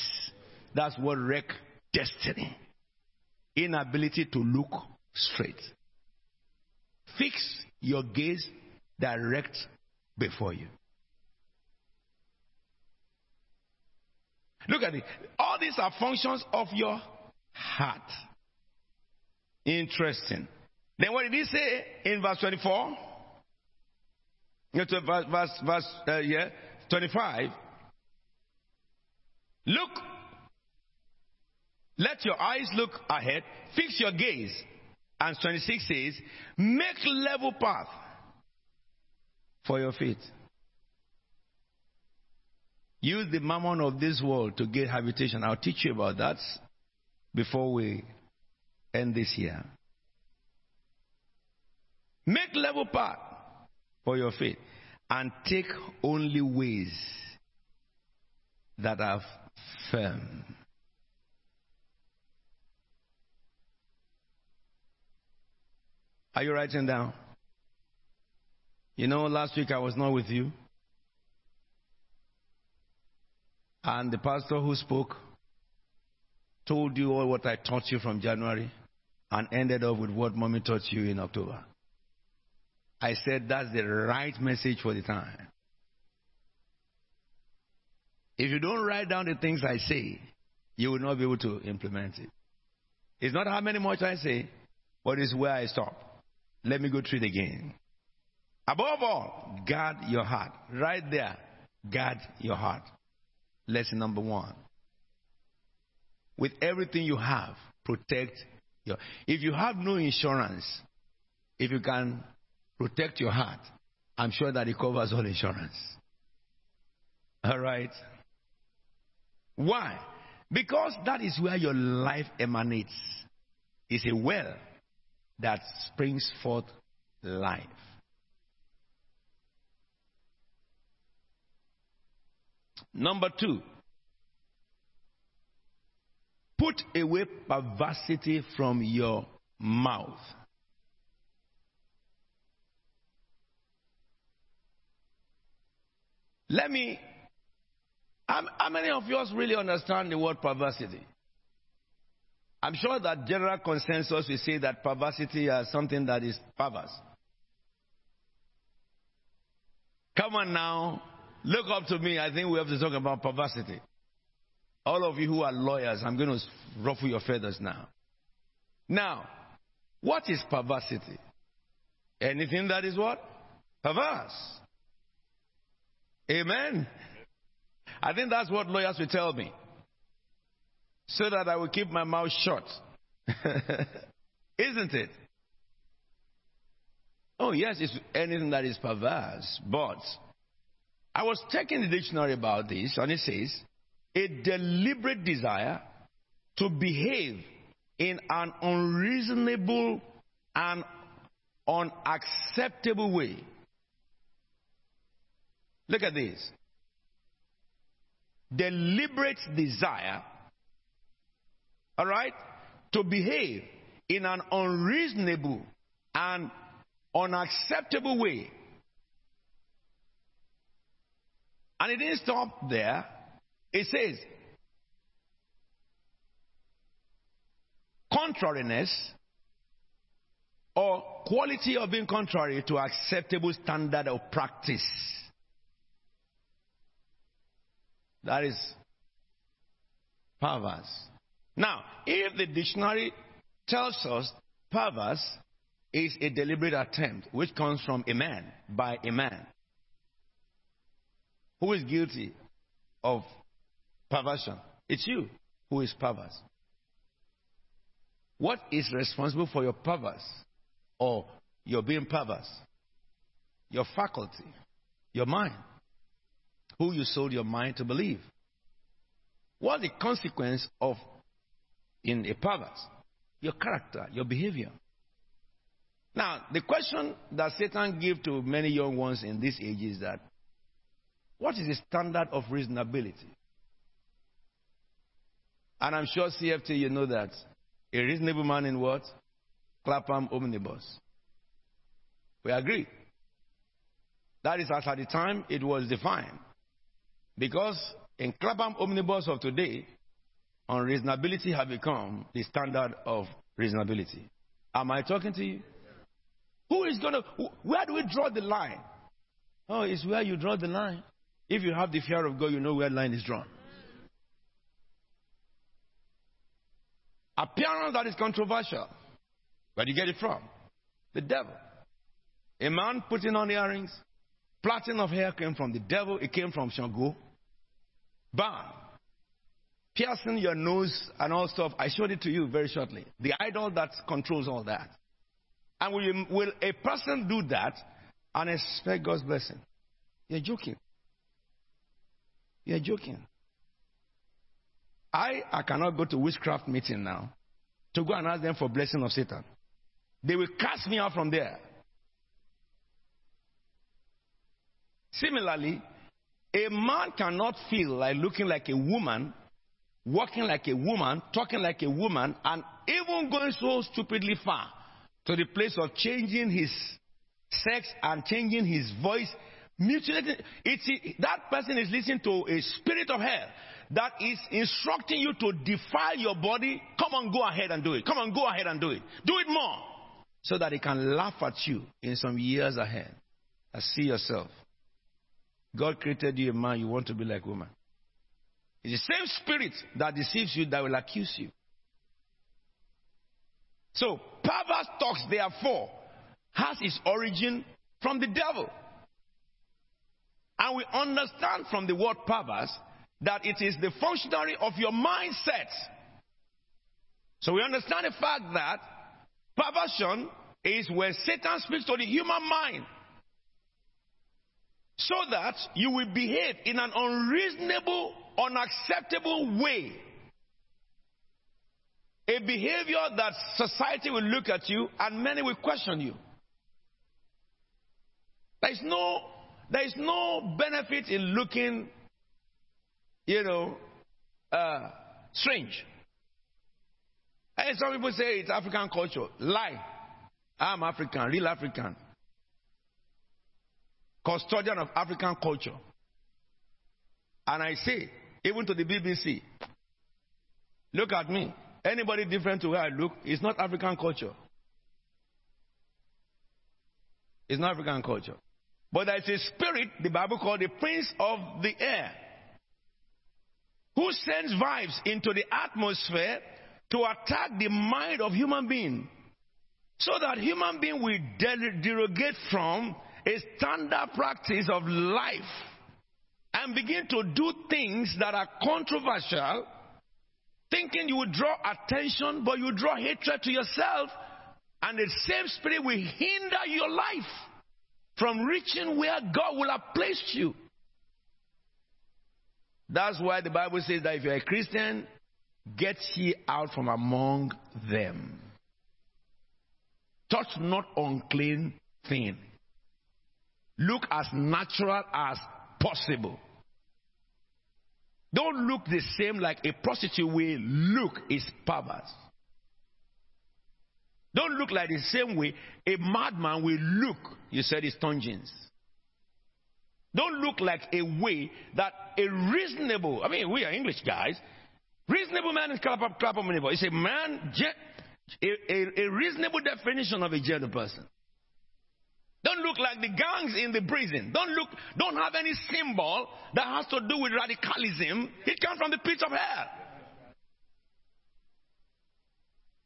That's what wreck destiny. Inability to look straight. Fix your gaze direct before you. Look at it. All these are functions of your heart. Interesting. Then what did he say in verse 24? Verse, verse, verse uh, yeah, 25. Look. Let your eyes look ahead. Fix your gaze. And 26 says, make level path for your feet. use the mammon of this world to get habitation. I'll teach you about that before we end this year. Make level path for your feet and take only ways that are firm. Are you writing down? You know, last week I was not with you. And the pastor who spoke told you all what I taught you from January and ended up with what mommy taught you in October. I said that's the right message for the time. If you don't write down the things I say, you will not be able to implement it. It's not how many much I say, but it's where I stop. Let me go through it again. Above all, guard your heart. Right there, guard your heart. Lesson number one. With everything you have, protect your. If you have no insurance, if you can protect your heart, I'm sure that it covers all insurance. All right. Why? Because that is where your life emanates. It's a well that springs forth life. Number two, put away perversity from your mouth. Let me. How, many of you really understand the word perversity? I'm sure that general consensus will say that perversity is something that is perverse. Come on now. Look up to me. I think we have to talk about perversity. All of you who are lawyers, I'm going to ruffle your feathers now. Now, what is perversity? Anything that is what? Perverse. Amen. I think that's what lawyers will tell me. So that I will keep my mouth shut. Isn't it? Oh, yes, it's anything that is perverse. But I was checking the dictionary about this, and it says a deliberate desire to behave in an unreasonable and unacceptable way Look at this. Deliberate desire, all right, to behave in an unreasonable and unacceptable way. And it didn't stop there. It says, contrariness or quality of being contrary to acceptable standard of practice. That is perverse. Now, if the dictionary tells us perverse is a deliberate attempt which comes from a man, by a man, who is guilty of perversion? It's you who is perverse. What is responsible for your perverse or your being perverse? Your faculty, your mind who you sold your mind to believe. What the consequence of in a perverse? Your character, your behavior. Now, the question that Satan gives to many young ones in this age is that what is the standard of reasonability? And I'm sure CFT, you know that. A reasonable man in what? Clapham omnibus. We agree. That is as at the time it was defined. Because in Clapham Omnibus of today, unreasonability has become the standard of reasonability. Am I talking to you? Who is going to, where do we draw the line? Oh, it's where you draw the line. If you have the fear of God, you know where the line is drawn. Appearance that is controversial. Where do you get it from? The devil. A man putting on earrings, plaiting of hair came from the devil, it came from Shango burn, piercing your nose and all stuff. I showed it to you very shortly. The idol that controls all that. And will, will a person do that and expect God's blessing? You're joking. You're joking. I, I cannot go to witchcraft meeting now to go and ask them for blessing of Satan. They will cast me out from there. Similarly, a man cannot feel like looking like a woman, walking like a woman, talking like a woman, and even going so stupidly far to the place of changing his sex and changing his voice, mutilating. It's, that person is listening to a spirit of hell that is instructing you to defile your body. Come on, go ahead and do it. Come on, go ahead and do it. Do it more. So that he can laugh at you in some years ahead. I see yourself. God created you a man, you want to be like woman. It's the same spirit that deceives you that will accuse you. So, perverse talks, therefore, has its origin from the devil. And we understand from the word perverse that it is the functionary of your mindset. So we understand the fact that perversion is where Satan speaks to the human mind so that you will behave in an unreasonable, unacceptable way. A behavior that society will look at you and many will question you. There is no, there is no benefit in looking, you know, uh, strange. And some people say it's African culture. Lie. I'm African, real African custodian of African culture. And I say, even to the BBC, look at me. Anybody different to where I look is not African culture. It's not African culture. But there is a spirit, the Bible called the prince of the air, who sends vibes into the atmosphere to attack the mind of human being so that human being will derogate from a standard practice of life and begin to do things that are controversial, thinking you will draw attention, but you draw hatred to yourself, and the same spirit will hinder your life from reaching where God will have placed you. That's why the Bible says that if you're a Christian, get ye out from among them. Touch not unclean thing. Look as natural as possible. Don't look the same like a prostitute will look is perverse. Don't look like the same way a madman will look. You said it's tongues. Don't look like a way that a reasonable, I mean, we are English guys. Reasonable man is Clapham, clap up, It's a man, a, a, a reasonable definition of a gentle person. Don't look like the gangs in the prison. Don't look, don't have any symbol that has to do with radicalism. It comes from the pit of hell.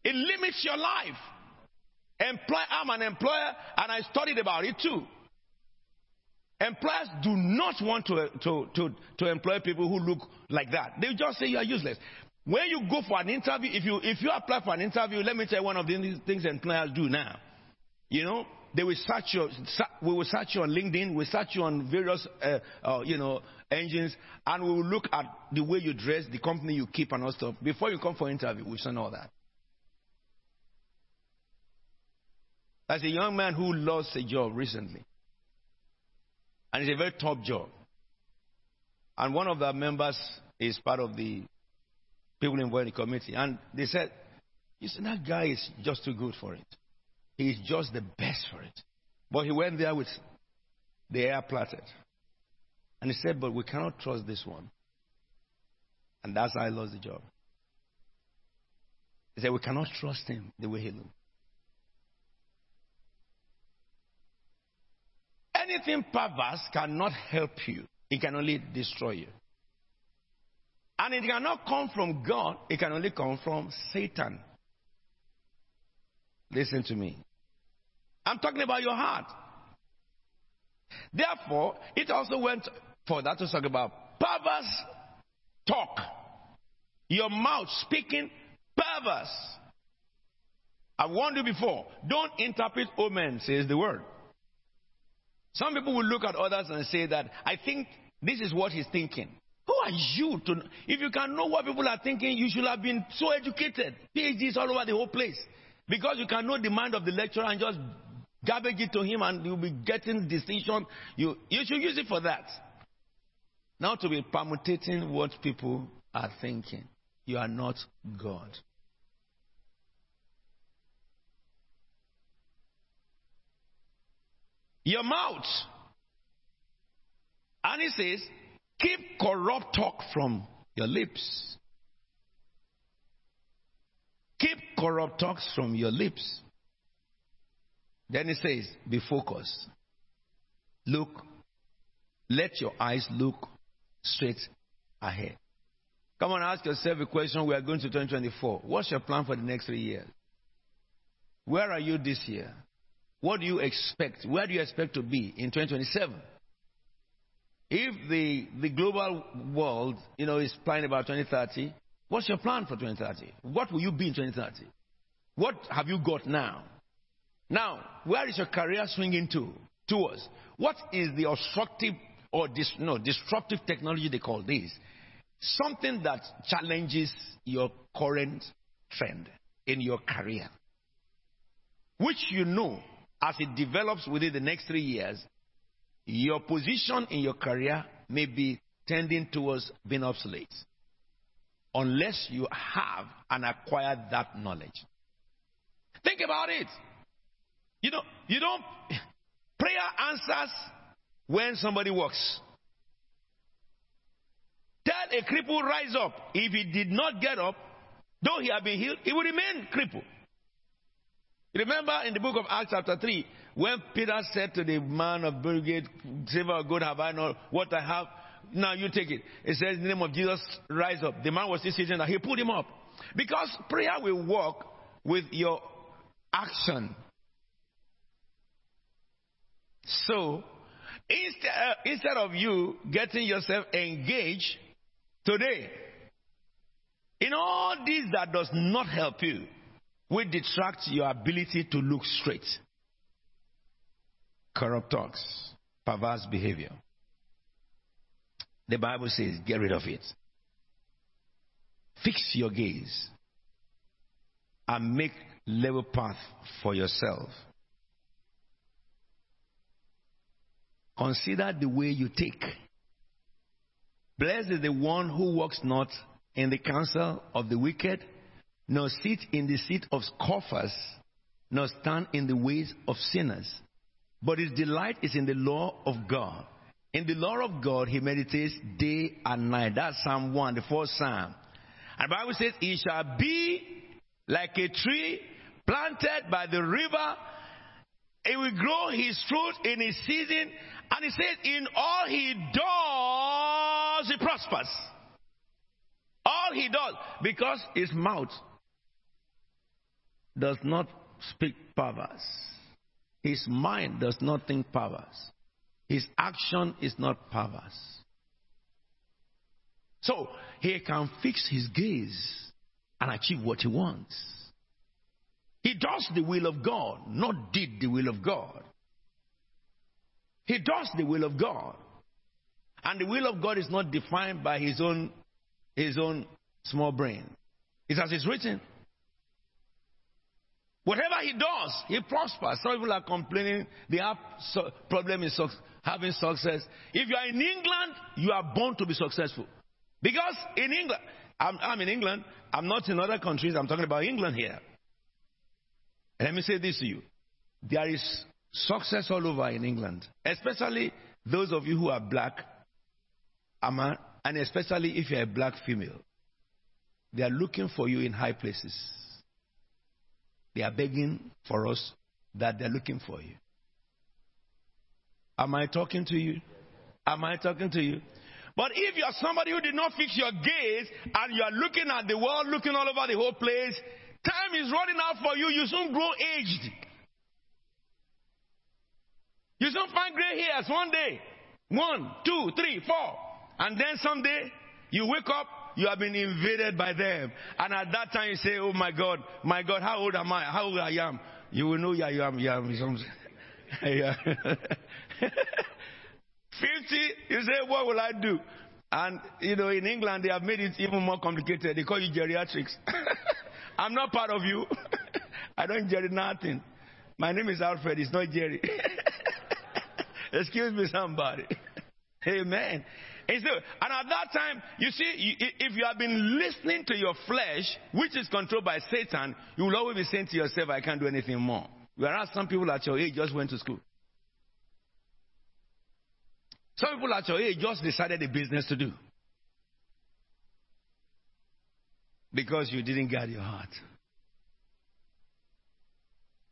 It limits your life. Employ, I'm an employer and I studied about it too. Employers do not want to, to, to, to employ people who look like that. They just say you are useless. When you go for an interview, if you, if you apply for an interview, let me tell you one of the things employers do now. You know, they will search you. We will search you on LinkedIn. We search you on various, uh, uh, you know, engines, and we will look at the way you dress, the company you keep, and all stuff. Before you come for interview, we send all that. As a young man who lost a job recently, and it's a very top job, and one of the members is part of the people involved in the committee, and they said, "You see, that guy is just too good for it." He's just the best for it. But he went there with the air platted. And he said, But we cannot trust this one. And that's how I lost the job. He said, We cannot trust him the way he looked. Anything perverse cannot help you, it can only destroy you. And it cannot come from God, it can only come from Satan. Listen to me. I'm talking about your heart. Therefore, it also went for that to talk about perverse talk. Your mouth speaking perverse. I warned you before. Don't interpret omen, says the word. Some people will look at others and say that, I think this is what he's thinking. Who are you to? If you can know what people are thinking, you should have been so educated. PhDs all over the whole place. Because you can know the mind of the lecturer and just garbage it to him and you'll be getting distinction. You, you should use it for that. Now to be permutating what people are thinking. You are not God. Your mouth. And he says, keep corrupt talk from your lips. Keep corrupt talks from your lips. Then he says, be focused. Look, let your eyes look straight ahead. Come on, ask yourself a question. We are going to 2024. What's your plan for the next three years? Where are you this year? What do you expect? Where do you expect to be in 2027? If the, the global world, you know, is planning about 2030, what's your plan for 2030? What will you be in 2030? What have you got now? Now, where is your career swinging to? Towards. What is the obstructive or dis, no, disruptive technology they call this? Something that challenges your current trend in your career. Which you know, as it develops within the next three years, your position in your career may be tending towards being obsolete. Unless you have and acquired that knowledge. Think about it. You know, you don't, prayer answers when somebody walks. Tell a cripple rise up. If he did not get up, though he had been healed, he would remain crippled. Remember in the book of Acts chapter 3, when Peter said to the man of Brigade, Silver or gold have I not, what I have, now you take it. It says in the name of Jesus, rise up. The man was sitting there. He put him up. Because prayer will work with your action. So, instead, uh, instead of you getting yourself engaged today in all this that does not help you, will detract your ability to look straight. Corrupt talks, perverse behavior. The Bible says, get rid of it. Fix your gaze and make level path for yourself. Consider the way you take. Blessed is the one who walks not in the counsel of the wicked, nor sit in the seat of scoffers, nor stand in the ways of sinners. But his delight is in the law of God. In the law of God, he meditates day and night. That's Psalm 1, the fourth Psalm. And the Bible says, He shall be like a tree planted by the river. It will grow his fruit in his season, and he says, in all he does, he prospers. All he does, because his mouth does not speak perverse. His mind does not think perverse. His action is not perverse. So he can fix his gaze and achieve what he wants. He does the will of God, not did the will of God. He does the will of God. And the will of God is not defined by his own, his own small brain. It's as it's written. Whatever he does, he prospers. Some people are complaining they have so, problem in su- having success. If you are in England, you are born to be successful. Because in England, I'm, I'm in England, I'm not in other countries, I'm talking about England here. Let me say this to you. There is Success all over in England, especially those of you who are black, and especially if you're a black female. They are looking for you in high places. They are begging for us that they're looking for you. Am I talking to you? Am I talking to you? But if you're somebody who did not fix your gaze and you're looking at the world, looking all over the whole place, time is running out for you. You soon grow aged. You don't find gray hairs one day. One, two, three, four. And then someday you wake up, you have been invaded by them. And at that time you say, Oh my God, my God, how old am I? How old I am? You will know yeah, you am, you am. yeah. 50, you say, What will I do? And, you know, in England, they have made it even more complicated. They call you geriatrics. I'm not part of you. I don't jerry nothing. My name is Alfred. It's not Jerry. Excuse me, somebody. Amen. And, so, and at that time, you see, if you have been listening to your flesh, which is controlled by Satan, you will always be saying to yourself, I can't do anything more. Whereas some people at your age just went to school. Some people at your age just decided a business to do. Because you didn't guard your heart.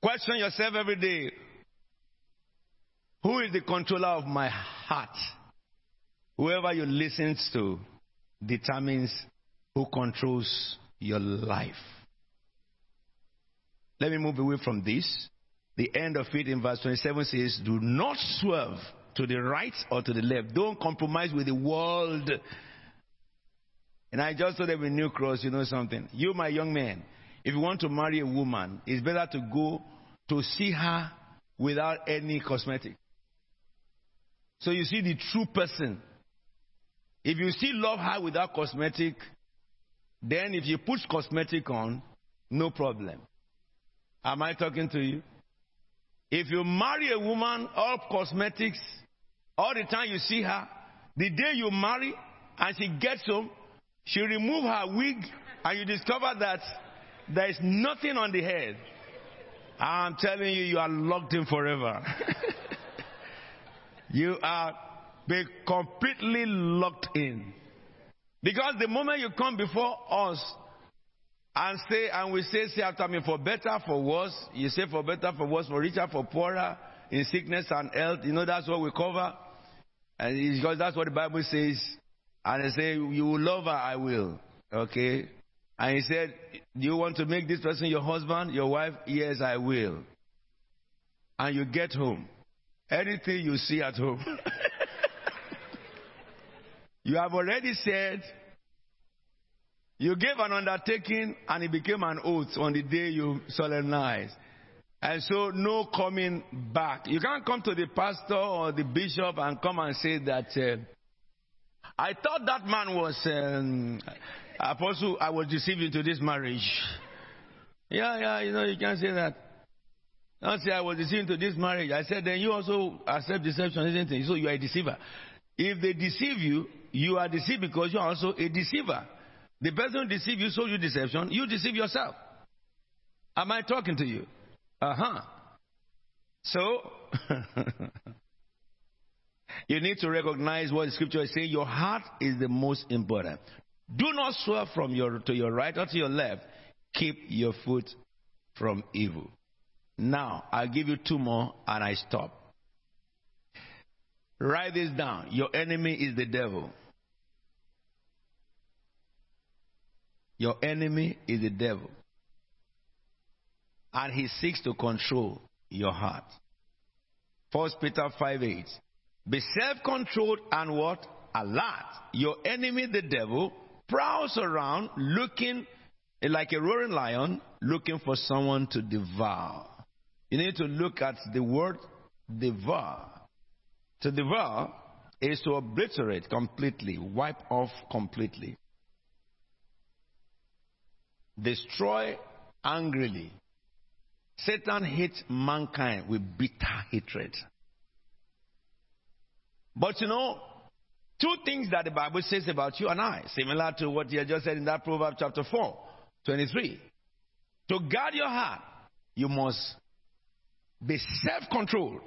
Question yourself every day Who is the controller of my heart? Whoever you listen to determines who controls your life. Let me move away from this. The end of it in verse 27 says, Do not swerve to the right or to the left. Don't compromise with the world. And I just told them in New Cross, you know something. You, my young man, if you want to marry a woman, it's better to go to see her without any cosmetic. So you see the true person. If you still love her without cosmetic, then if you put cosmetic on, no problem. Am I talking to you? If you marry a woman, all cosmetics, all the time you see her, the day you marry and she gets home, she remove her wig and you discover that there is nothing on the head. I'm telling you, you are locked in forever. you are be completely locked in. Because the moment you come before us and say, and we say, say after me, for better, for worse, you say for better, for worse, for richer, for poorer, in sickness and health, you know that's what we cover. And because that's what the Bible says. And they say, You will love her, I will. Okay? And he said, Do you want to make this person your husband, your wife? Yes, I will. And you get home. Anything you see at home. you have already said, you gave an undertaking and it became an oath on the day you solemnized. And so, no coming back. You can't come to the pastor or the bishop and come and say that uh, I thought that man was um, apostle. I was deceived into this marriage. Yeah, yeah, you know, you can't say that. Don't say I was deceived into this marriage. I said, then you also accept deception, isn't it? So you are a deceiver. If they deceive you, you are deceived because you are also a deceiver. The person who deceive you, sold you deception, you deceive yourself. Am I talking to you? Uh huh. So, you need to recognize what the scripture is saying. Your heart is the most important. Do not swerve from your to your right or to your left. Keep your foot from evil. Now, I'll give you two more and I stop. Write this down. Your enemy is the devil. Your enemy is the devil and he seeks to control your heart. First Peter 5 8. Be self controlled and what? Alert. Your enemy, the devil, prowls around looking like a roaring lion, looking for someone to devour. You need to look at the word devour. To devour is to obliterate completely, wipe off completely, destroy angrily, Satan hates mankind with bitter hatred. But you know, two things that the Bible says about you and I, similar to what you just said in that Proverbs chapter 4, 23. To guard your heart, you must be self controlled.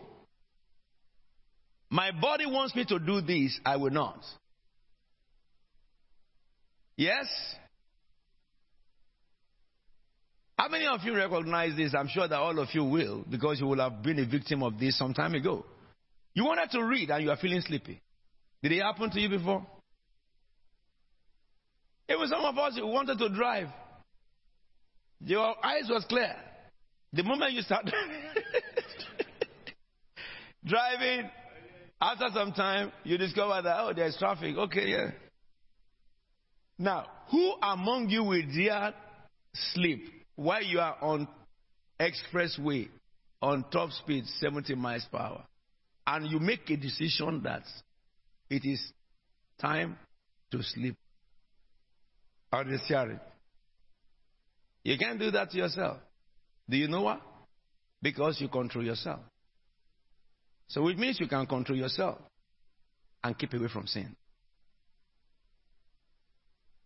My body wants me to do this, I will not. Yes? How many of you recognize this? I'm sure that all of you will, because you will have been a victim of this some time ago. You wanted to read and you are feeling sleepy. Did it happen to you before? It was some of us who wanted to drive. Your eyes was clear. The moment you start driving, after some time, you discover that, oh, there's traffic. Okay, yeah. Now, who among you will dare sleep while you are on expressway on top speed 70 miles per hour and you make a decision that it is time to sleep on the steering. You can't do that to yourself. Do you know why? Because you control yourself. So it means you can control yourself and keep away from sin.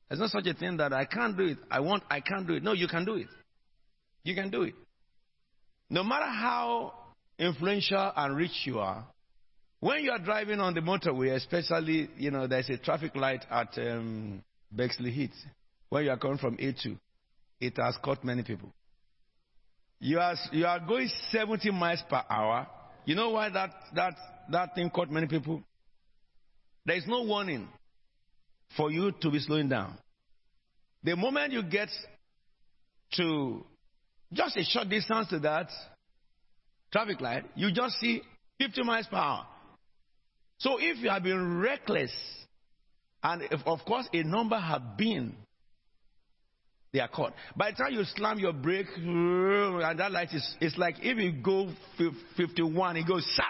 There's not such a thing that I can't do it. I want, I can't do it. No, you can do it. You can do it. No matter how influential and rich you are, when you are driving on the motorway, especially, you know, there's a traffic light at um, Bexleyheath, you are coming from A2, it has caught many people. You are, you are going 70 miles per hour. You know why that, that, that thing caught many people? There is no warning for you to be slowing down. The moment you get to just a short distance to that traffic light, you just see 50 miles per hour. So if you have been reckless, and if, of course a number have been, they are caught. By the time you slam your brake, and that light is, it's like if you go 51, it goes, Sarah.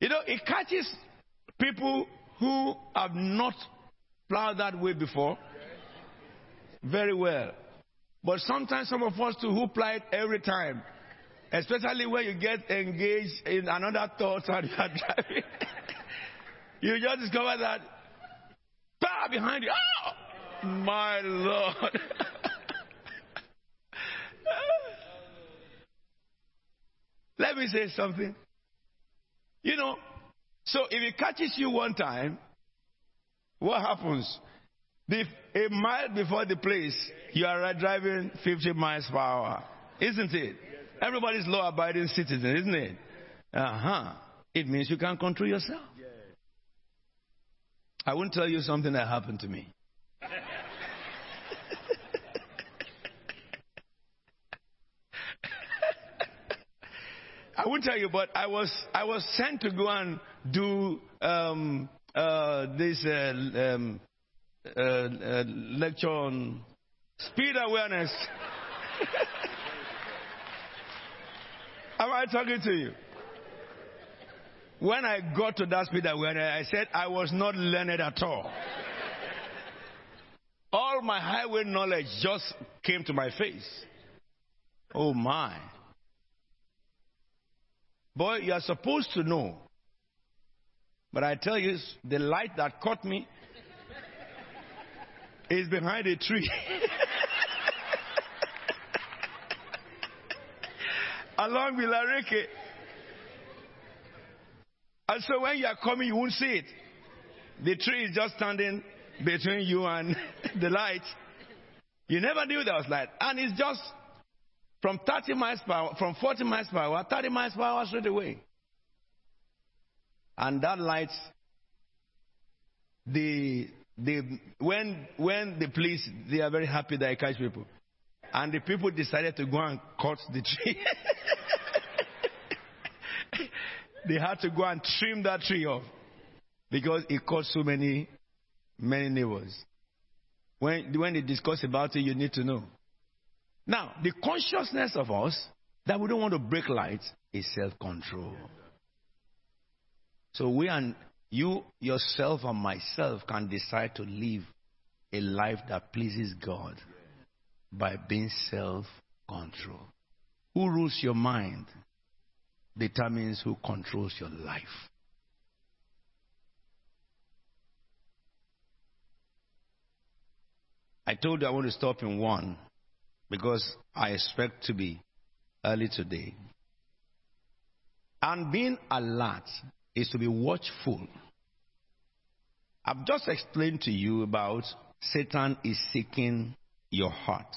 you know, it catches people who have not plowed that way before very well. But sometimes some of us too who plow it every time. Especially when you get engaged in another thought and you are driving. you just discover that power behind you. Oh, my Lord. Let me say something. You know, so if it catches you one time, what happens? A mile before the place, you are driving 50 miles per hour. Isn't it? Everybody's law abiding citizen, isn't it? Uh huh. It means you can't control yourself. I won't tell you something that happened to me. I won't tell you, but I was I was sent to go and do um, uh, this uh, um, uh, uh lecture on speed awareness. Am I talking to you? When I got to that speed awareness, I said I was not learned at all. All my highway knowledge just came to my face. Oh my. Boy, you are supposed to know. But I tell you, the light that caught me is behind a tree. Along with Lareke. And so when you are coming, you won't see it. The tree is just standing between you and the light. You never knew there was light. And it's just from 30 miles per hour, from 40 miles per hour, 30 miles per hour straight away. And that light, the, the, when, when the police, they are very happy that I catch people. And the people decided to go and cut the tree. they had to go and trim that tree off because it caused so many, many neighbors. When, when they discuss about it, you need to know. Now, the consciousness of us that we don't want to break lights is self control. So we and you, yourself, and myself can decide to live a life that pleases God by being self control. Who rules your mind determines who controls your life. I told you I want to stop in one because I expect to be early today. And being alert is to be watchful. I've just explained to you about Satan is seeking your heart.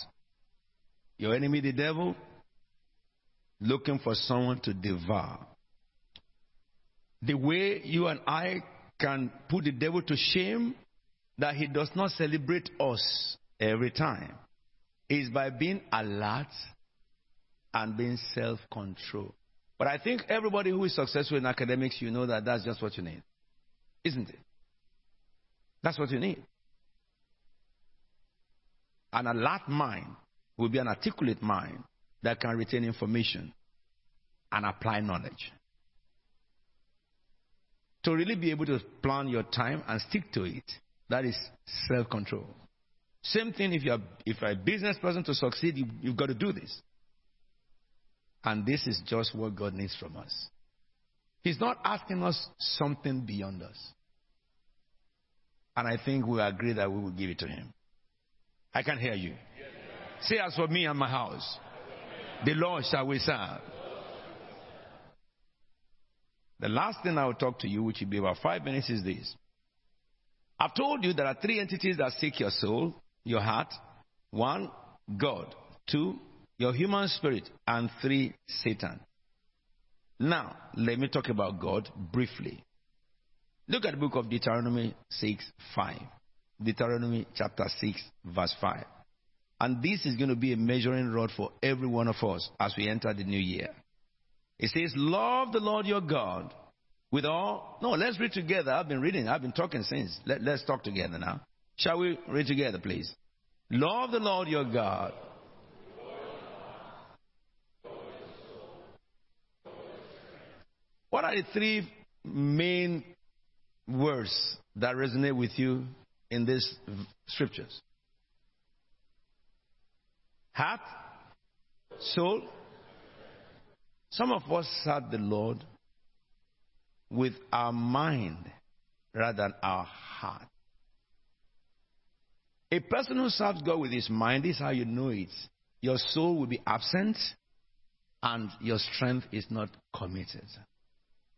Your enemy, the devil, looking for someone to devour. The way you and I can put the devil to shame that he does not celebrate us every time is by being alert and being self control. But I think everybody who is successful in academics, you know that that's just what you need. Isn't it? That's what you need. An alert mind will be an articulate mind that can retain information and apply knowledge. To really be able to plan your time and stick to it, that is self control. Same thing if you're, if you're a business person to succeed, you, you've got to do this. And this is just what God needs from us. He's not asking us something beyond us. And I think we agree that we will give it to Him. I can't hear you. Say, as for me and my house, the Lord shall we serve. The last thing I will talk to you, which will be about five minutes, is this. I've told you there are three entities that seek your soul, your heart. One, God. Two, your human spirit. And three, Satan. Now, let me talk about God briefly. Look at the book of Deuteronomy 6 5. Deuteronomy chapter 6, verse 5. And this is going to be a measuring rod for every one of us as we enter the new year. It says, Love the Lord your God with all. No, let's read together. I've been reading, I've been talking since. Let, let's talk together now. Shall we read together, please? Love the Lord your God. What are the three main words that resonate with you in these scriptures? Heart, soul. Some of us serve the Lord with our mind rather than our heart. A person who serves God with his mind this is how you know it. Your soul will be absent and your strength is not committed.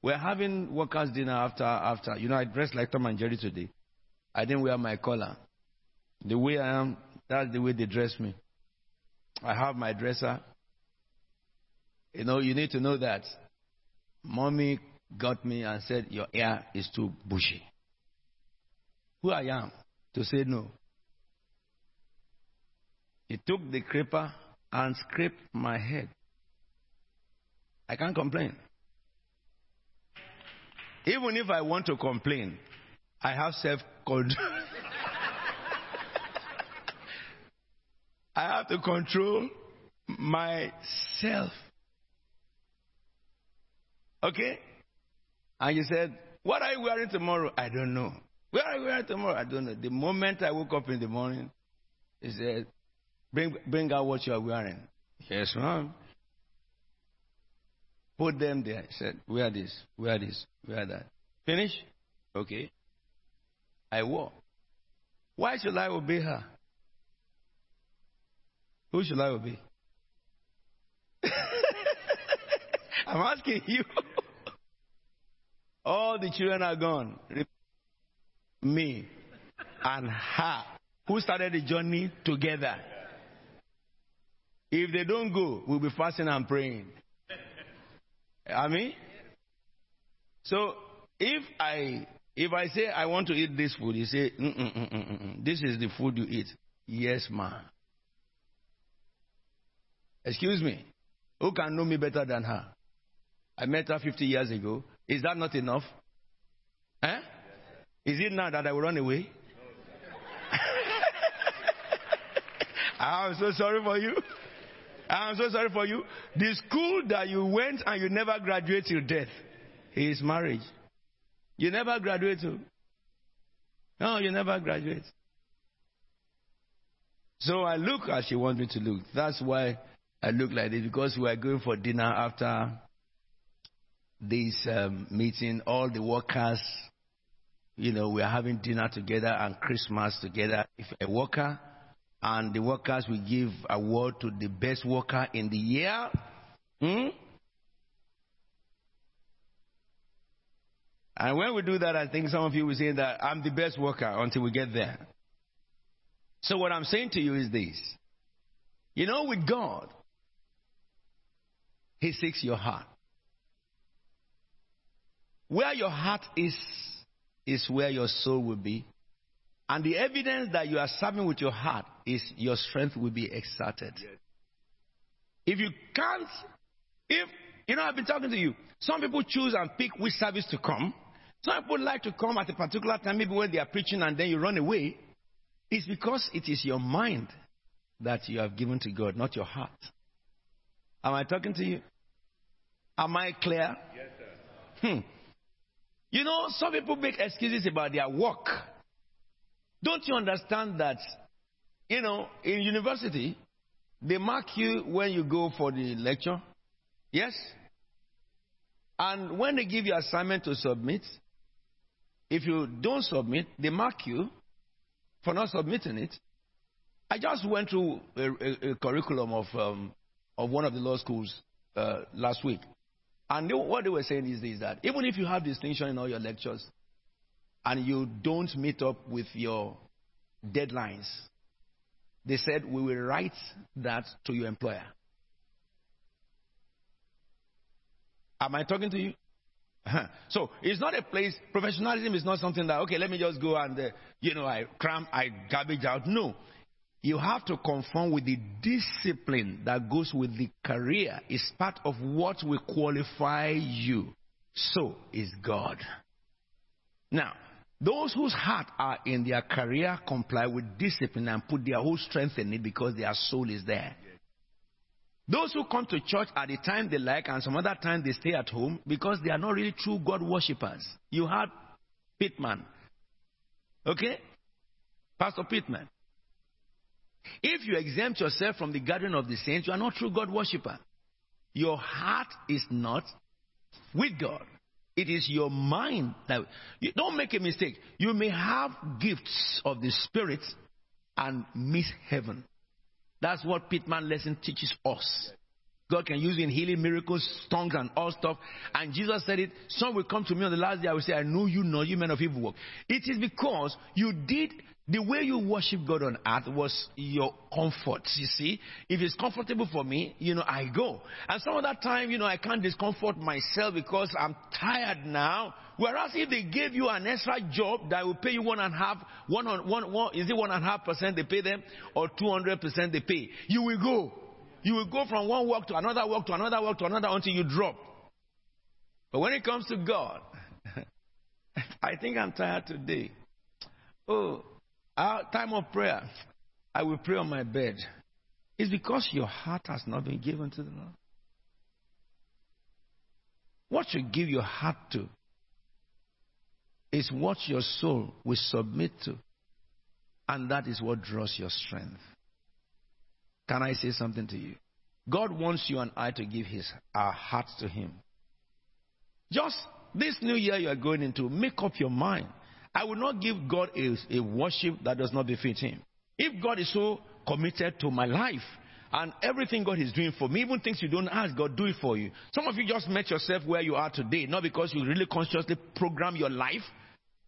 We're having workers' dinner after, after. You know, I dressed like Tom and Jerry today. I didn't wear my collar. The way I am, that's the way they dress me. I have my dresser. You know, you need to know that. Mommy got me and said, Your hair is too bushy. Who I am to say no. He took the creeper and scraped my head. I can't complain. Even if I want to complain, I have self control. I have to control myself. Okay? And you said, What are you wearing tomorrow? I don't know. Where are you wearing tomorrow? I don't know. The moment I woke up in the morning, he said, Bring, bring out what you are wearing. Yes, ma'am. Put them there. He said, Wear this, wear this, wear that. Finish? Okay. I wore. Why should I obey her? Who should I obey? I'm asking you. All the children are gone. Me and her. Who started the journey together? If they don't go, we'll be fasting and praying. I mean, so if I if I say I want to eat this food, you say, mm, mm, mm, "This is the food you eat." Yes, ma. Excuse me. Who can know me better than her? I met her 50 years ago. Is that not enough? Eh? Is it now that I will run away? I'm so sorry for you. I'm so sorry for you. The school that you went and you never graduate till death is marriage. You never graduate. To. No, you never graduate. So I look as she wants me to look. That's why I look like this because we are going for dinner after this um, meeting. All the workers, you know, we are having dinner together and Christmas together. If a worker and the workers will give award to the best worker in the year. Hmm? And when we do that, I think some of you will say that I'm the best worker until we get there. So what I'm saying to you is this. You know, with God, He seeks your heart. Where your heart is, is where your soul will be. And the evidence that you are serving with your heart is your strength will be exerted. Yes. If you can't, if, you know, I've been talking to you. Some people choose and pick which service to come. Some people like to come at a particular time, maybe when they are preaching and then you run away. It's because it is your mind that you have given to God, not your heart. Am I talking to you? Am I clear? Yes, sir. Hmm. You know, some people make excuses about their work. Don't you understand that, you know, in university, they mark you when you go for the lecture? Yes? And when they give you assignment to submit, if you don't submit, they mark you for not submitting it. I just went through a, a, a curriculum of, um, of one of the law schools uh, last week. And they, what they were saying is this that even if you have distinction in all your lectures and you don't meet up with your deadlines, they said we will write that to your employer. Am I talking to you? So it's not a place. Professionalism is not something that okay, let me just go and uh, you know I cram, I garbage out. No, you have to conform with the discipline that goes with the career. It's part of what will qualify you. So is God. Now, those whose heart are in their career comply with discipline and put their whole strength in it because their soul is there. Those who come to church at the time they like and some other time they stay at home because they are not really true God worshippers. You had Pittman. Okay? Pastor Pittman. If you exempt yourself from the gathering of the saints, you are not true God worshipper. Your heart is not with God. It is your mind that you don't make a mistake. You may have gifts of the spirit and miss heaven. That's what Pitman lesson teaches us. God can use in healing miracles, tongues, and all stuff. And Jesus said it. Some will come to me on the last day. I will say, I know you know you men of evil work. It is because you did the way you worship God on earth was your comfort. You see, if it's comfortable for me, you know, I go. And some of that time, you know, I can't discomfort myself because I'm tired now. Whereas if they gave you an extra job that will pay you one and a half, one on one, one is it one and a half percent they pay them or two hundred percent they pay? You will go. You will go from one work to another work to another work to another until you drop. But when it comes to God, I think I'm tired today. Oh, our time of prayer, I will pray on my bed. It's because your heart has not been given to the Lord. What you give your heart to is what your soul will submit to. And that is what draws your strength. Can I say something to you? God wants you and I to give his, our hearts to Him. Just this new year you are going into, make up your mind. I will not give God a, a worship that does not befit Him. If God is so committed to my life and everything God is doing for me, even things you don't ask, God do it for you. Some of you just met yourself where you are today, not because you really consciously program your life.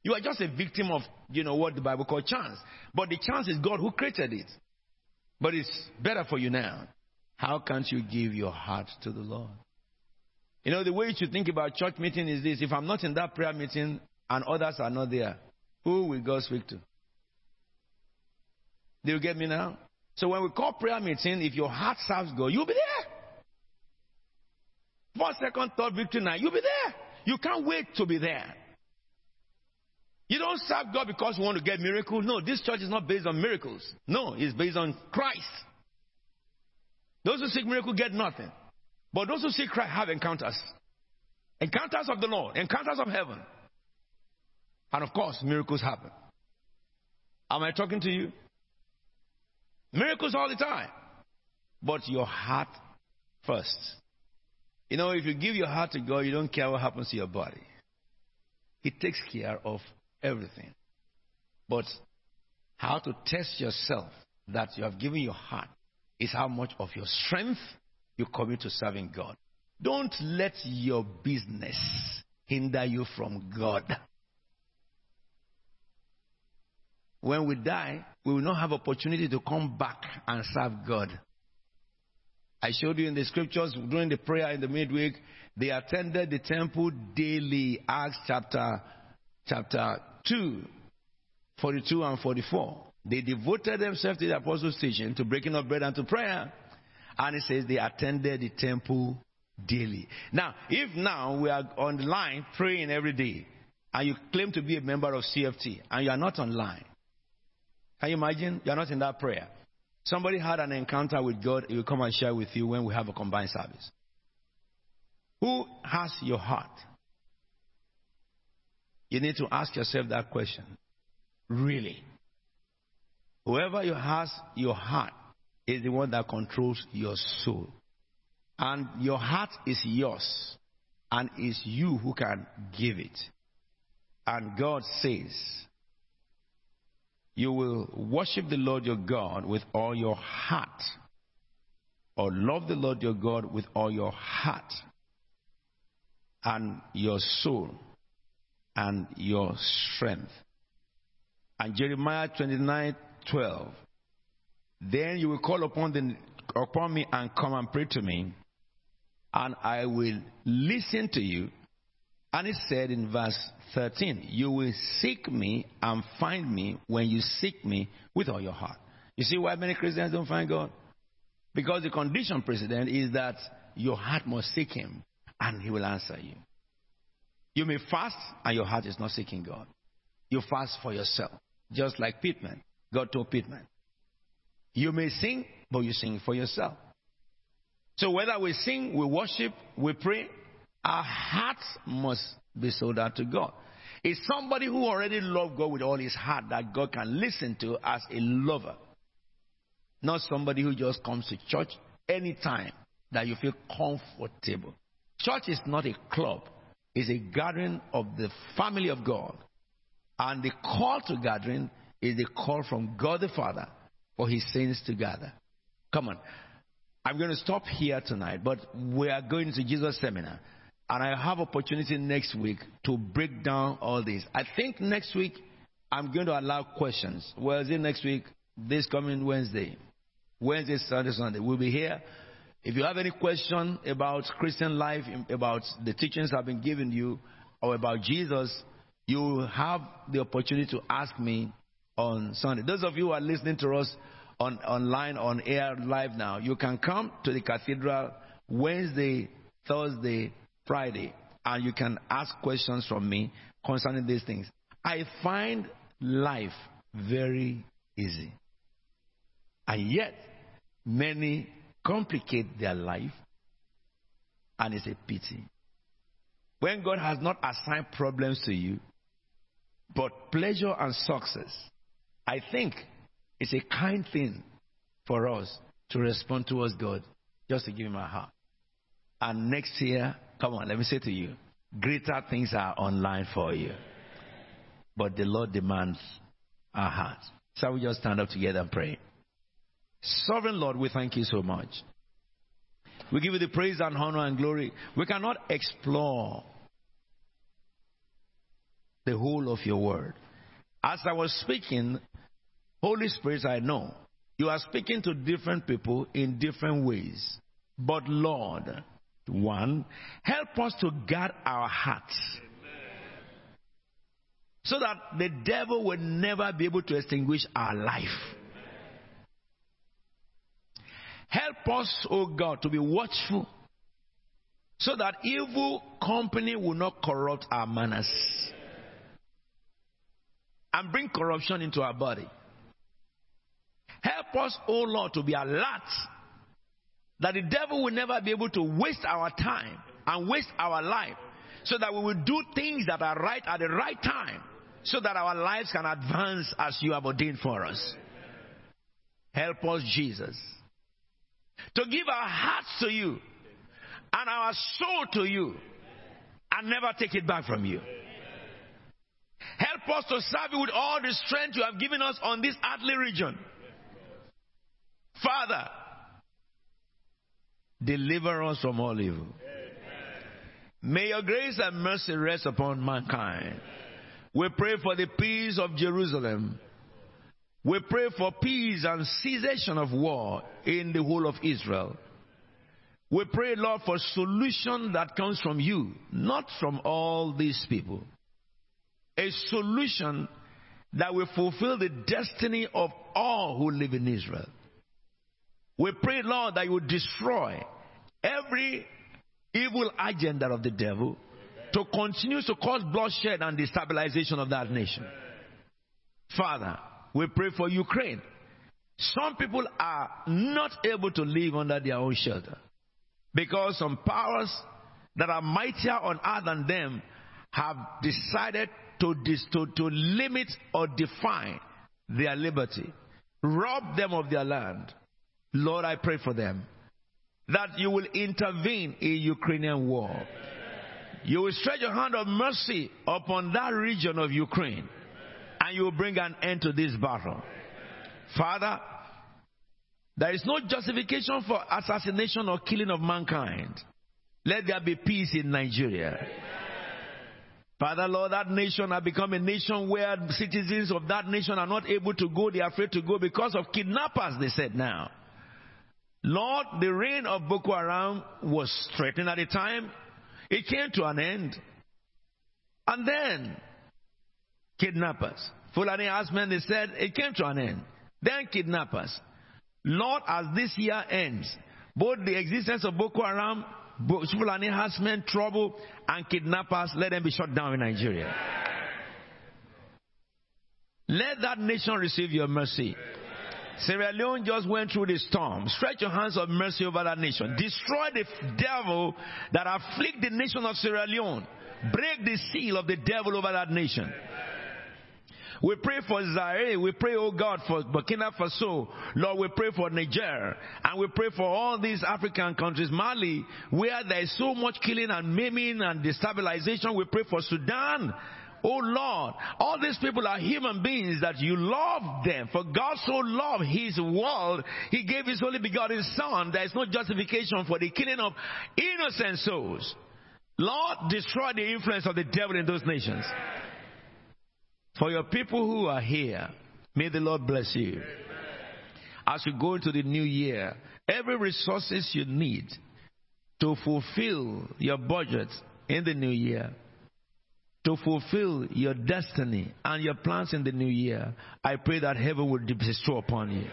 You are just a victim of, you know, what the Bible calls chance. But the chance is God who created it. But it's better for you now. How can't you give your heart to the Lord? You know, the way you should think about church meeting is this if I'm not in that prayer meeting and others are not there, who will God speak to? Do you get me now? So when we call prayer meeting, if your heart serves God, you'll be there. First, second, third victory night, you'll be there. You can't wait to be there. You don't serve God because you want to get miracles. No, this church is not based on miracles. No, it's based on Christ. Those who seek miracle get nothing. But those who seek Christ have encounters. Encounters of the Lord, encounters of heaven. And of course, miracles happen. Am I talking to you? Miracles all the time. But your heart first. You know, if you give your heart to God, you don't care what happens to your body. He takes care of everything. But how to test yourself that you have given your heart is how much of your strength you commit to serving God. Don't let your business hinder you from God. When we die, we will not have opportunity to come back and serve God. I showed you in the scriptures during the prayer in the midweek, they attended the temple daily. Acts chapter chapter 2, 42 and 44. They devoted themselves to the apostles' teaching, to breaking of bread and to prayer. And it says they attended the temple daily. Now, if now we are on the line praying every day, and you claim to be a member of CFT, and you are not online, can you imagine? You are not in that prayer. Somebody had an encounter with God, he will come and share with you when we have a combined service. Who has your heart? You need to ask yourself that question. Really? Whoever you has your heart is the one that controls your soul. And your heart is yours, and it's you who can give it. And God says, You will worship the Lord your God with all your heart, or love the Lord your God with all your heart, and your soul, and your strength. And Jeremiah 29 12. Then you will call upon, the, upon me and come and pray to me, and I will listen to you. And it said in verse 13, You will seek me and find me when you seek me with all your heart. You see why many Christians don't find God? Because the condition, President, is that your heart must seek Him and He will answer you. You may fast and your heart is not seeking God. You fast for yourself, just like Pittman. God told Pittman. You may sing, but you sing for yourself. So whether we sing, we worship, we pray, our hearts must be sold out to God. It's somebody who already loved God with all his heart that God can listen to as a lover. Not somebody who just comes to church anytime that you feel comfortable. Church is not a club, it's a gathering of the family of God. And the call to gathering is the call from God the Father for his saints to gather. Come on. I'm going to stop here tonight, but we are going to Jesus seminar. And I have opportunity next week to break down all this. I think next week I'm going to allow questions. Well, is it next week? This coming Wednesday. Wednesday, Sunday, Sunday. We'll be here. If you have any question about Christian life, about the teachings I've been giving you, or about Jesus, you have the opportunity to ask me on Sunday. Those of you who are listening to us on online, on air, live now, you can come to the cathedral Wednesday, Thursday, Friday, and you can ask questions from me concerning these things. I find life very easy. And yet, many complicate their life, and it's a pity. When God has not assigned problems to you, but pleasure and success, I think it's a kind thing for us to respond towards God just to give Him our heart. And next year, come on, let me say to you, greater things are online for you. But the Lord demands our hearts. So we just stand up together and pray. Sovereign Lord, we thank you so much. We give you the praise and honor and glory. We cannot explore the whole of your word. As I was speaking, Holy Spirit, I know you are speaking to different people in different ways. But Lord, one, help us to guard our hearts. So that the devil will never be able to extinguish our life. Help us, O oh God, to be watchful so that evil company will not corrupt our manners and bring corruption into our body. Help us, O oh Lord, to be alert that the devil will never be able to waste our time and waste our life so that we will do things that are right at the right time so that our lives can advance as you have ordained for us. Help us, Jesus, to give our hearts to you and our soul to you and never take it back from you. Help us to serve you with all the strength you have given us on this earthly region. Father, deliver us from all evil. May your grace and mercy rest upon mankind. We pray for the peace of Jerusalem. We pray for peace and cessation of war in the whole of Israel. We pray, Lord, for solution that comes from you, not from all these people. A solution that will fulfill the destiny of all who live in Israel. We pray, Lord, that you destroy every evil agenda of the devil to continue to cause bloodshed and destabilization of that nation. Father, we pray for Ukraine. Some people are not able to live under their own shelter because some powers that are mightier on earth than them have decided to, to, to limit or define their liberty, rob them of their land. Lord, I pray for them that you will intervene in Ukrainian war. You will stretch your hand of mercy upon that region of Ukraine and you will bring an end to this battle. Father, there is no justification for assassination or killing of mankind. Let there be peace in Nigeria. Father, Lord, that nation has become a nation where citizens of that nation are not able to go. They are afraid to go because of kidnappers, they said now. Lord, the reign of Boko Haram was threatened at the time. It came to an end. And then, kidnappers. Fulani men, they said it came to an end. Then kidnappers. Lord, as this year ends, both the existence of Boko Haram, Fulani men, trouble, and kidnappers, let them be shut down in Nigeria. Let that nation receive your mercy. Sierra Leone just went through the storm. Stretch your hands of mercy over that nation. Destroy the devil that afflict the nation of Sierra Leone. Break the seal of the devil over that nation. We pray for Zaire. We pray, oh God, for Burkina Faso. Lord, we pray for Niger. And we pray for all these African countries, Mali, where there is so much killing and maiming and destabilization. We pray for Sudan. Oh Lord, all these people are human beings that you love them. For God so loved his world, he gave his only begotten son. There is no justification for the killing of innocent souls. Lord, destroy the influence of the devil in those nations. For your people who are here, may the Lord bless you. As you go into the new year, every resources you need to fulfill your budget in the new year, to fulfill your destiny and your plans in the new year, I pray that heaven will bestow upon you.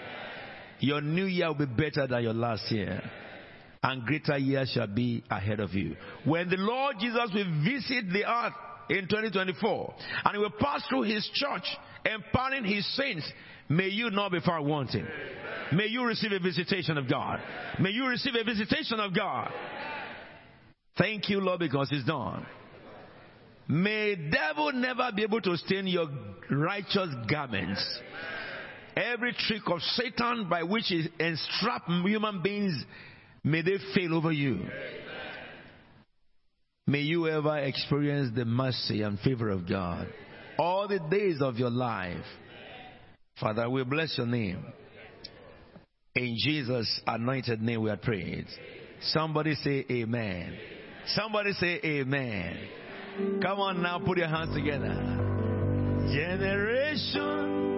Your new year will be better than your last year. And greater years shall be ahead of you. When the Lord Jesus will visit the earth in 2024 and he will pass through his church, empowering his saints, may you not be far wanting. May you receive a visitation of God. May you receive a visitation of God. Thank you, Lord, because it's done. May devil never be able to stain your righteous garments. Every trick of Satan by which he enstrap human beings, may they fail over you. May you ever experience the mercy and favor of God all the days of your life. Father, we bless your name. In Jesus' anointed name we are prayed. Somebody say amen. Somebody say amen. Come on now, put your hands together. Generation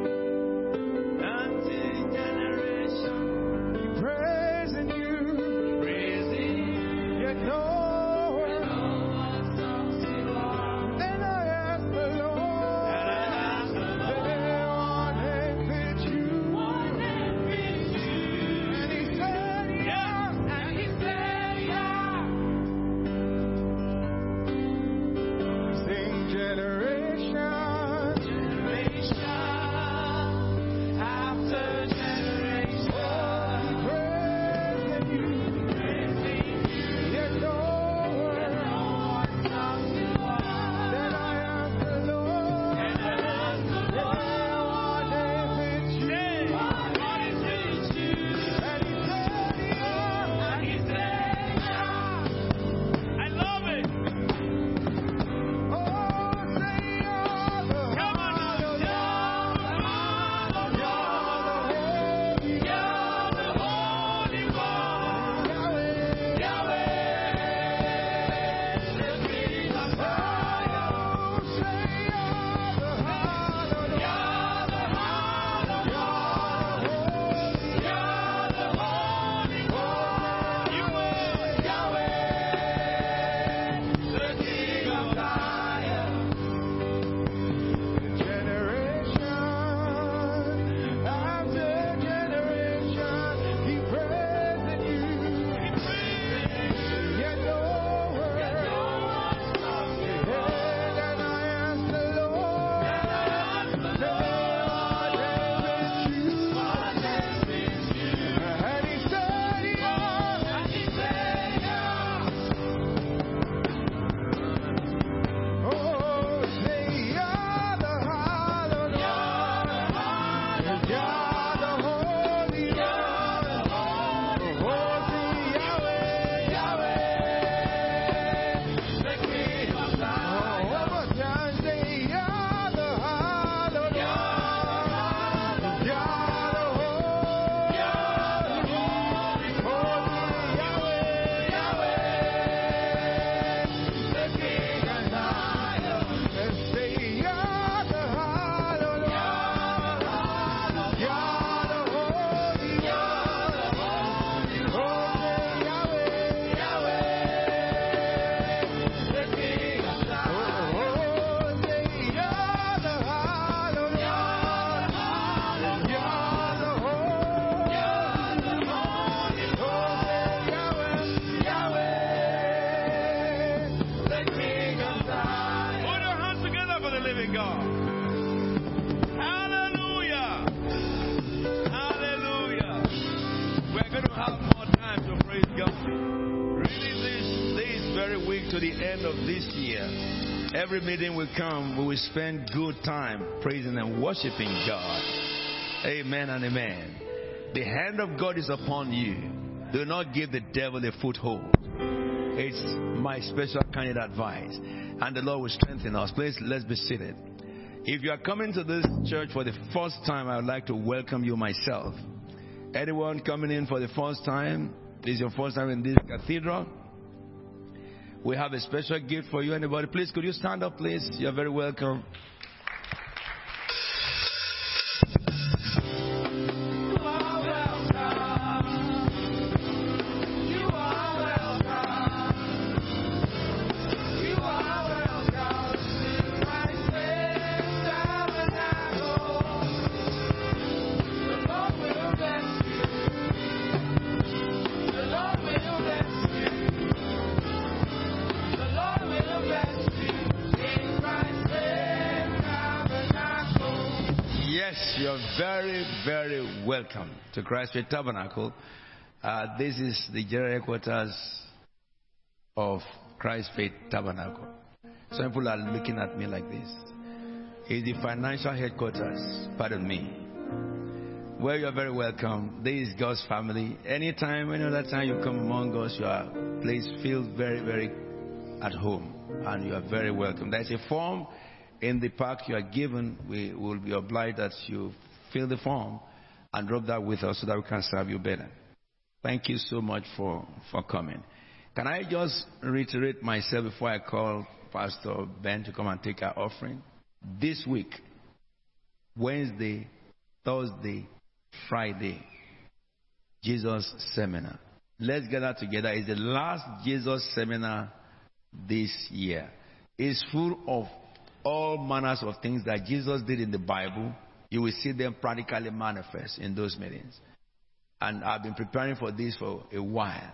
every meeting we come, we will spend good time praising and worshiping God. Amen and amen. The hand of God is upon you. Do not give the devil a foothold. It's my special kind of advice. And the Lord will strengthen us. Please, let's be seated. If you are coming to this church for the first time, I would like to welcome you myself. Anyone coming in for the first time, this is your first time in this cathedral. We have a special gift for you. Anybody, please, could you stand up, please? You're very welcome. Welcome to Christ Faith Tabernacle. Uh, this is the general headquarters of Christ Faith Tabernacle. Some people are looking at me like this. It's the financial headquarters, pardon me. Well, you're very welcome. This is God's family. Anytime, any other time you come among us, you are, please feel very, very at home. And you are very welcome. There's a form in the park you are given. We will be obliged that you fill the form and drop that with us so that we can serve you better. Thank you so much for, for coming. Can I just reiterate myself before I call Pastor Ben to come and take our offering? This week, Wednesday, Thursday, Friday, Jesus seminar. Let's gather together. It's the last Jesus seminar this year. It's full of all manners of things that Jesus did in the Bible. You will see them practically manifest in those meetings. And I've been preparing for this for a while.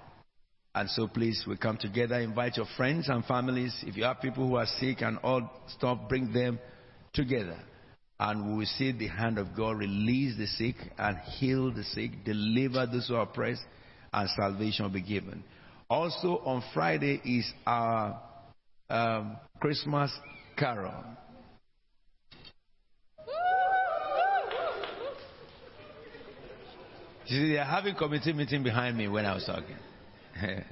And so please, we come together, invite your friends and families. If you have people who are sick and all stuff, bring them together. And we will see the hand of God release the sick and heal the sick, deliver those who are oppressed, and salvation will be given. Also on Friday is our um, Christmas carol. You see, they are having committee meeting behind me when I was talking.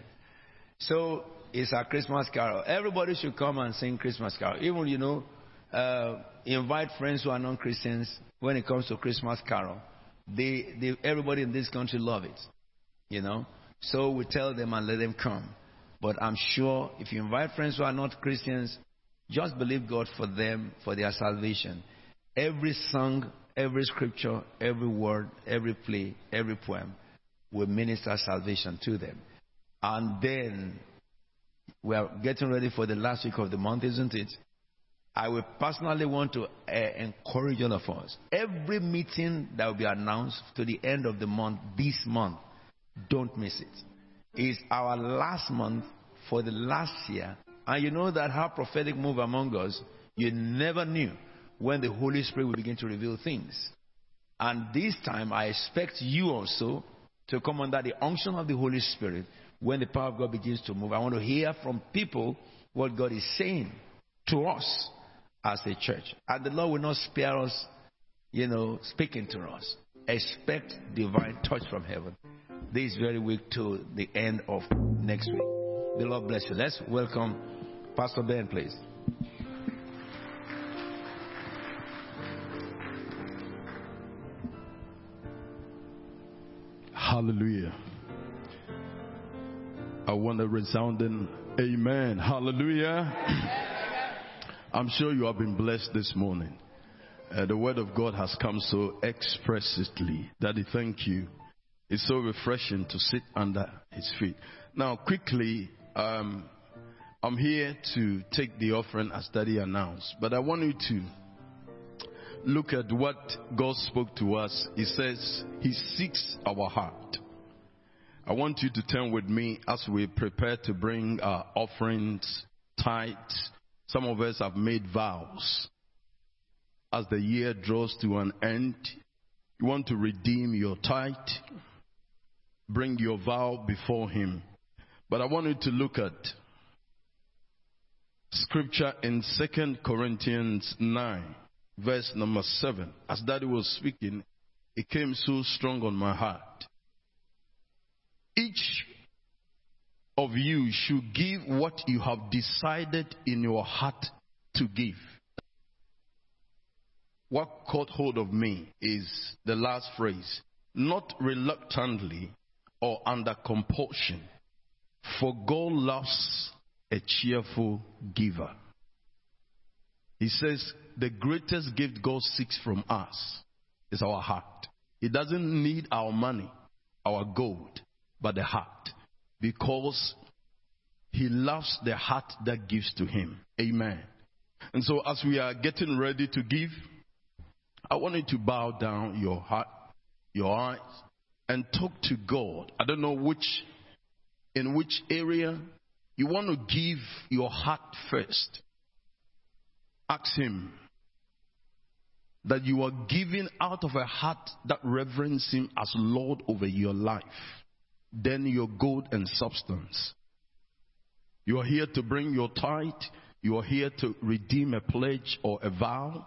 so it's a Christmas carol. Everybody should come and sing Christmas carol. Even you know, uh, invite friends who are non-Christians when it comes to Christmas carol. They, they, everybody in this country love it. You know, so we tell them and let them come. But I'm sure if you invite friends who are not Christians, just believe God for them, for their salvation. Every song, every scripture, every word, every play, every poem will minister salvation to them. And then we are getting ready for the last week of the month, isn't it? I will personally want to uh, encourage all of us. Every meeting that will be announced to the end of the month, this month, don't miss it. It's our last month for the last year. And you know that how prophetic move among us, you never knew when the Holy Spirit will begin to reveal things. And this time, I expect you also to come under the unction of the Holy Spirit when the power of God begins to move. I want to hear from people what God is saying to us as a church. And the Lord will not spare us, you know, speaking to us. Expect divine touch from heaven this very week to the end of next week. The Lord bless you. Let's welcome Pastor Ben, please. Hallelujah. I want a resounding amen. Hallelujah. I'm sure you have been blessed this morning. Uh, the word of God has come so expressly. Daddy, thank you. It's so refreshing to sit under his feet. Now, quickly, um, I'm here to take the offering as Daddy announced, but I want you to look at what God spoke to us. He says He seeks our heart. I want you to turn with me as we prepare to bring our offerings, tithes. Some of us have made vows. As the year draws to an end, you want to redeem your tithe, bring your vow before Him. But I want you to look at scripture in Second Corinthians 9, verse number 7. As Daddy was speaking, it came so strong on my heart. Each of you should give what you have decided in your heart to give. What caught hold of me is the last phrase not reluctantly or under compulsion, for God loves a cheerful giver. He says the greatest gift God seeks from us is our heart. He doesn't need our money, our gold, but the heart. Because he loves the heart that gives to him. Amen. And so as we are getting ready to give, I want you to bow down your heart, your eyes, and talk to God. I don't know which, in which area you want to give your heart first. Ask Him that you are giving out of a heart that reverences Him as Lord over your life. Then your gold and substance. You are here to bring your tithe. You are here to redeem a pledge or a vow.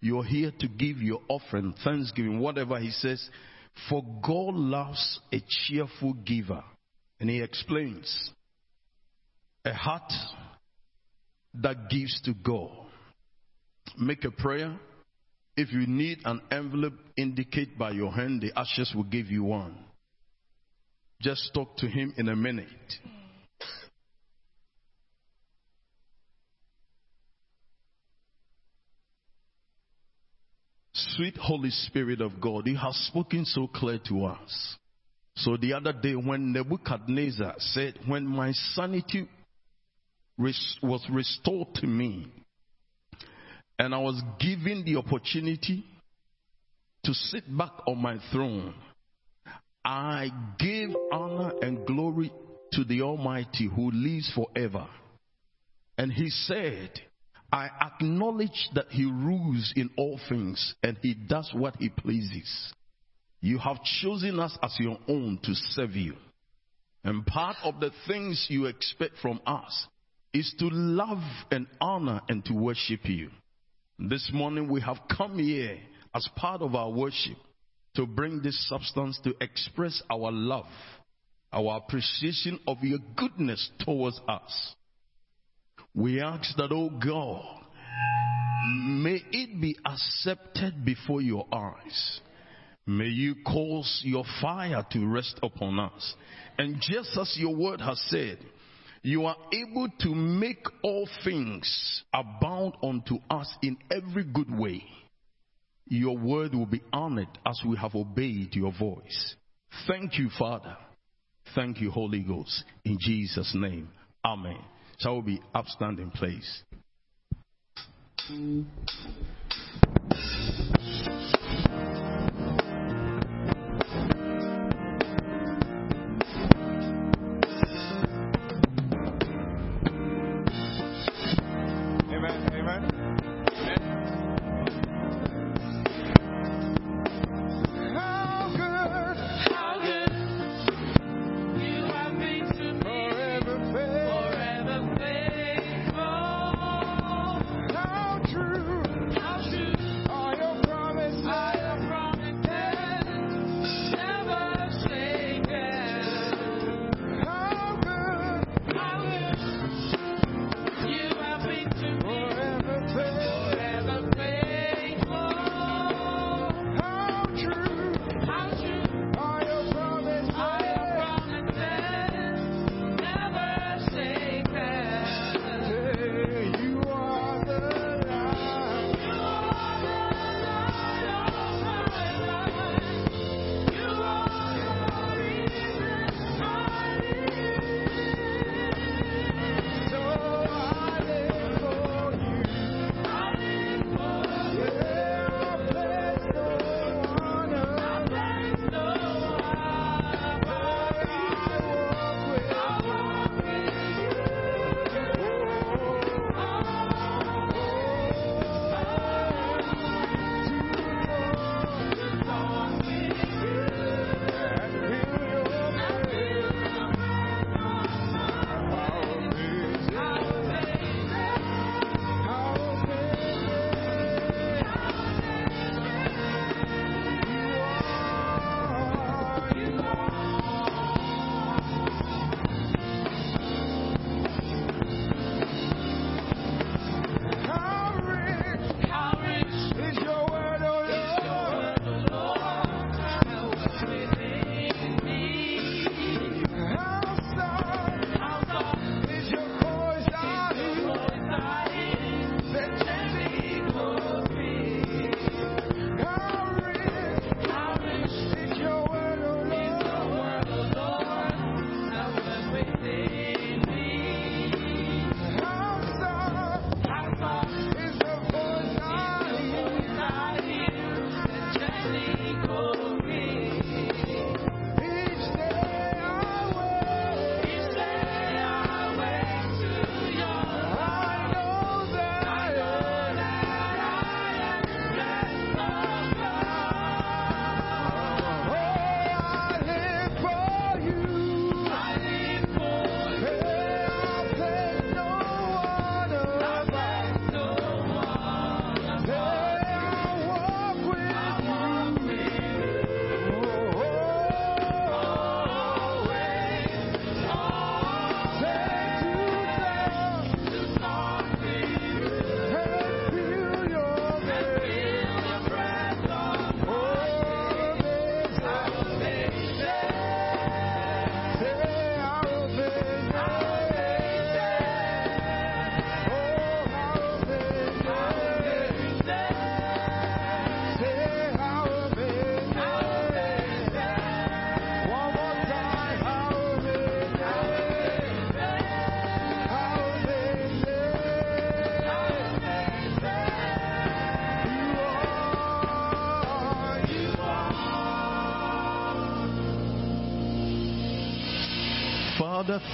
You are here to give your offering, thanksgiving, whatever He says. For God loves a cheerful giver. And He explains a heart that gives to God. Make a prayer. If you need an envelope, indicate by your hand. The ushers will give you one. Just talk to him in a minute. Sweet Holy Spirit of God, you have spoken so clear to us. So the other day when Nebuchadnezzar said, when my sanity was restored to me. And I was given the opportunity to sit back on my throne. I gave honor and glory to the Almighty who lives forever. And he said, I acknowledge that he rules in all things and he does what he pleases. You have chosen us as your own to serve you. And part of the things you expect from us is to love and honor and to worship you. This morning we have come here as part of our worship to bring this substance to express our love, our appreciation of your goodness towards us. We ask that, oh God, may it be accepted before your eyes. May you cause your fire to rest upon us. And just as your word has said, you are able to make all things abound unto us in every good way. Your word will be honored as we have obeyed your voice. Thank you, Father. Thank you, Holy Ghost. In Jesus' name. Amen. Shall we be upstanding, please?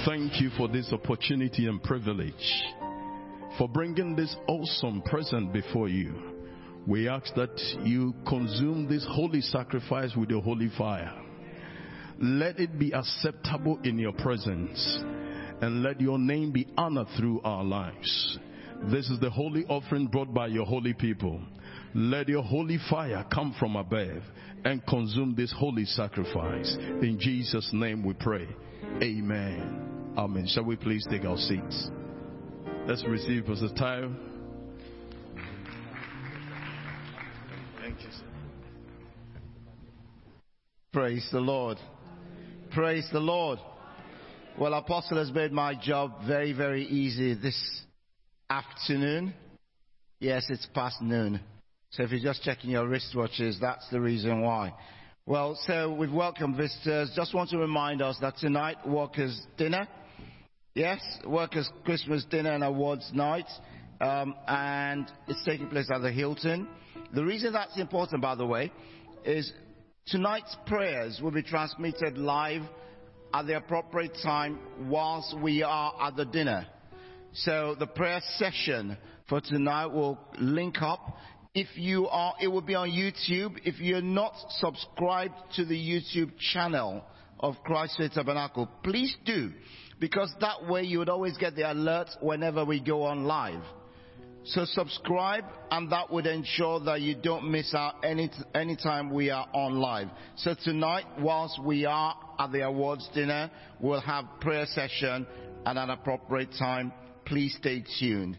Thank you for this opportunity and privilege for bringing this awesome present before you. We ask that you consume this holy sacrifice with your holy fire. Let it be acceptable in your presence and let your name be honored through our lives. This is the holy offering brought by your holy people. Let your holy fire come from above and consume this holy sacrifice. In Jesus' name we pray. Amen. Amen. Shall we please take our seats? Let's receive Pastor Tayo. Thank you, sir. Praise the Lord. Praise the Lord. Well, Apostle has made my job very, very easy this afternoon. Yes, it's past noon. So if you're just checking your wristwatches, that's the reason why. Well, so we've welcomed visitors. Just want to remind us that tonight, workers' dinner. Yes, workers' Christmas dinner and awards night. Um, and it's taking place at the Hilton. The reason that's important, by the way, is tonight's prayers will be transmitted live at the appropriate time whilst we are at the dinner. So the prayer session for tonight will link up. If you are, it will be on YouTube. If you're not subscribed to the YouTube channel of Christ Faith Tabernacle, please do. Because that way you would always get the alert whenever we go on live. So subscribe and that would ensure that you don't miss out any anytime we are on live. So tonight, whilst we are at the awards dinner, we'll have prayer session at an appropriate time. Please stay tuned.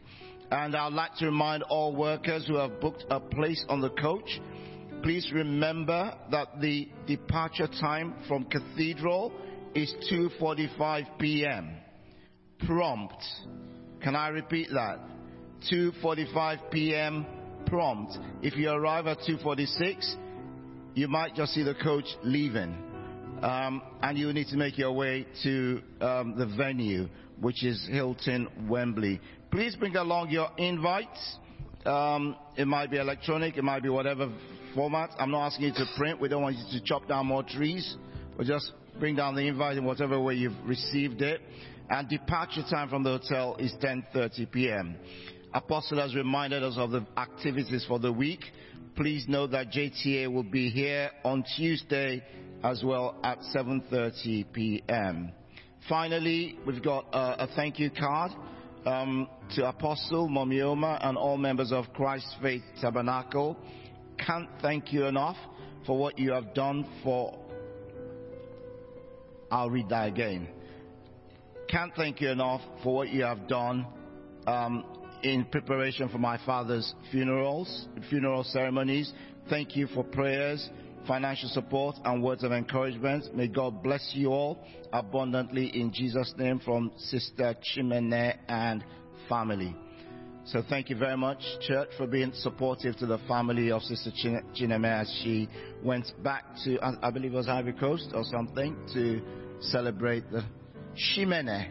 And I'd like to remind all workers who have booked a place on the coach, please remember that the departure time from Cathedral is 2.45 p.m. Prompt. Can I repeat that? 2.45 p.m. prompt. If you arrive at 2.46, you might just see the coach leaving. Um, and you need to make your way to um, the venue, which is Hilton Wembley. Please bring along your invites. Um, it might be electronic, it might be whatever format. I'm not asking you to print. We don't want you to chop down more trees. But just bring down the invite in whatever way you've received it. And departure time from the hotel is 10:30 p.m. Apostle has reminded us of the activities for the week. Please note that JTA will be here on Tuesday as well at 7.30 p.m. Finally, we've got uh, a thank you card um, to Apostle Momioma and all members of Christ Faith Tabernacle. Can't thank you enough for what you have done for. I'll read that again. Can't thank you enough for what you have done um, in preparation for my father's funerals, funeral ceremonies. Thank you for prayers, financial support, and words of encouragement. May God bless you all abundantly in Jesus' name from Sister Chimene and family. So thank you very much, church, for being supportive to the family of Sister Chineme as she went back to, I believe it was Ivory Coast or something, to celebrate the Shimene.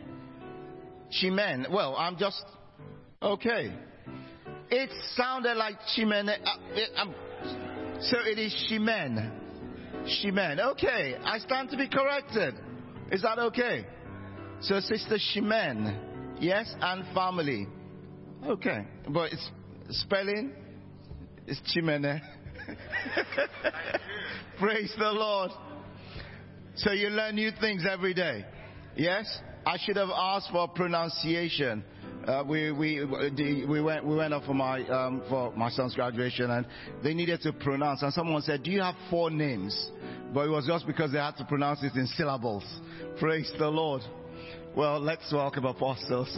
Shimen. Well, I'm just Okay. It sounded like Chimene. Uh, um, so it is Shimen. Shimen. Okay. I stand to be corrected. Is that okay? So Sister Shimen. Yes, and family. Okay. But it's spelling is Chimene. Eh? Praise the Lord. So you learn new things every day. Yes? I should have asked for pronunciation. Uh, we we we went we went up for my um, for my son's graduation and they needed to pronounce and someone said, "Do you have four names?" But it was just because they had to pronounce it in syllables. Praise the Lord. Well, let's welcome apostles.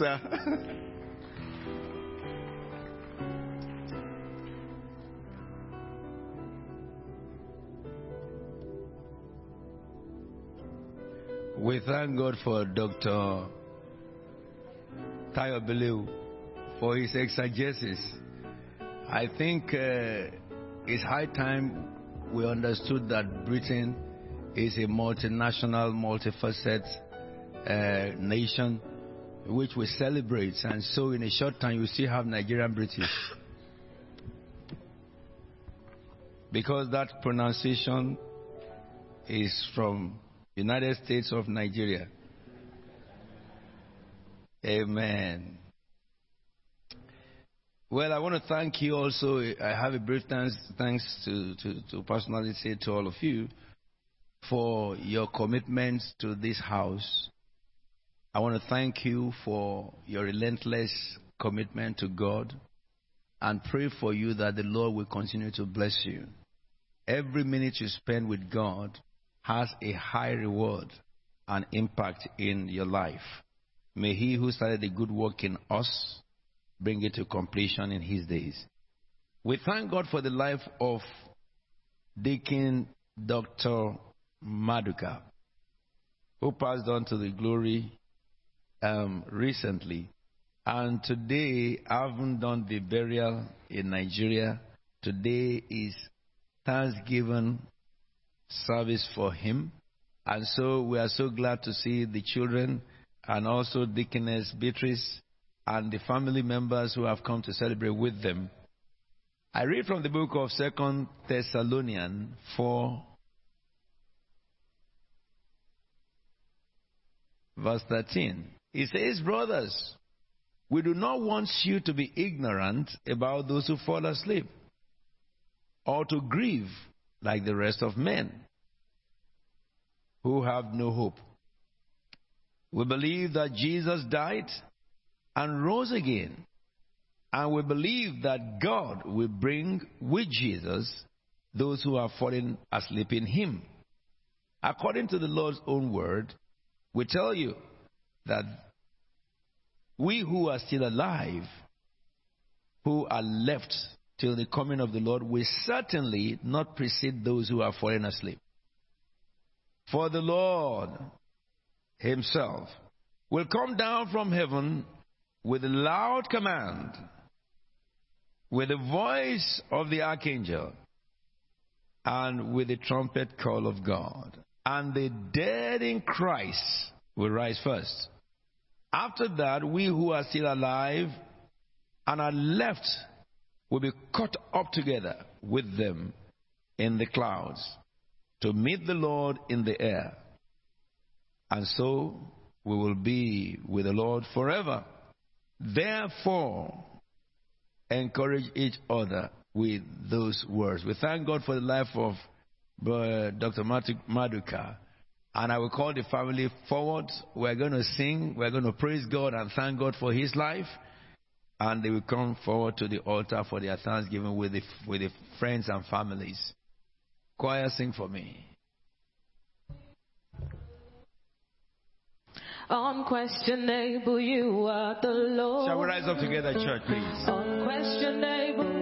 we thank God for Dr. Tayo Bello for his exegesis. I think uh, it's high time we understood that Britain is a multinational, multifaceted uh, nation which we celebrate. And so, in a short time, you still have Nigerian British. Because that pronunciation is from United States of Nigeria. Amen. Well, I want to thank you also. I have a brief thanks, thanks to, to, to personally say to all of you for your commitment to this house. I want to thank you for your relentless commitment to God and pray for you that the Lord will continue to bless you. Every minute you spend with God has a high reward and impact in your life. May He who started a good work in us bring it to completion in His days. We thank God for the life of Deacon Dr. Maduka, who passed on to the glory um, recently. And today, I haven't done the burial in Nigeria. Today is Thanksgiving service for him. And so we are so glad to see the children and also Deaconess Beatrice and the family members who have come to celebrate with them. I read from the book of Second Thessalonians 4, verse 13. It says, Brothers, we do not want you to be ignorant about those who fall asleep, or to grieve like the rest of men who have no hope. We believe that Jesus died and rose again. And we believe that God will bring with Jesus those who are fallen asleep in Him. According to the Lord's own word, we tell you that we who are still alive, who are left till the coming of the Lord, will certainly not precede those who are fallen asleep. For the Lord Himself will come down from heaven with a loud command, with the voice of the archangel, and with the trumpet call of God. And the dead in Christ will rise first. After that, we who are still alive and are left will be caught up together with them in the clouds to meet the Lord in the air. And so we will be with the Lord forever. Therefore, encourage each other with those words. We thank God for the life of uh, Dr. Maduka. And I will call the family forward. We're going to sing, we're going to praise God and thank God for his life. And they will come forward to the altar for their thanksgiving with the, with the friends and families. Choir, sing for me. Unquestionable, you are the Lord. Shall we rise up together, church, please? Unquestionable.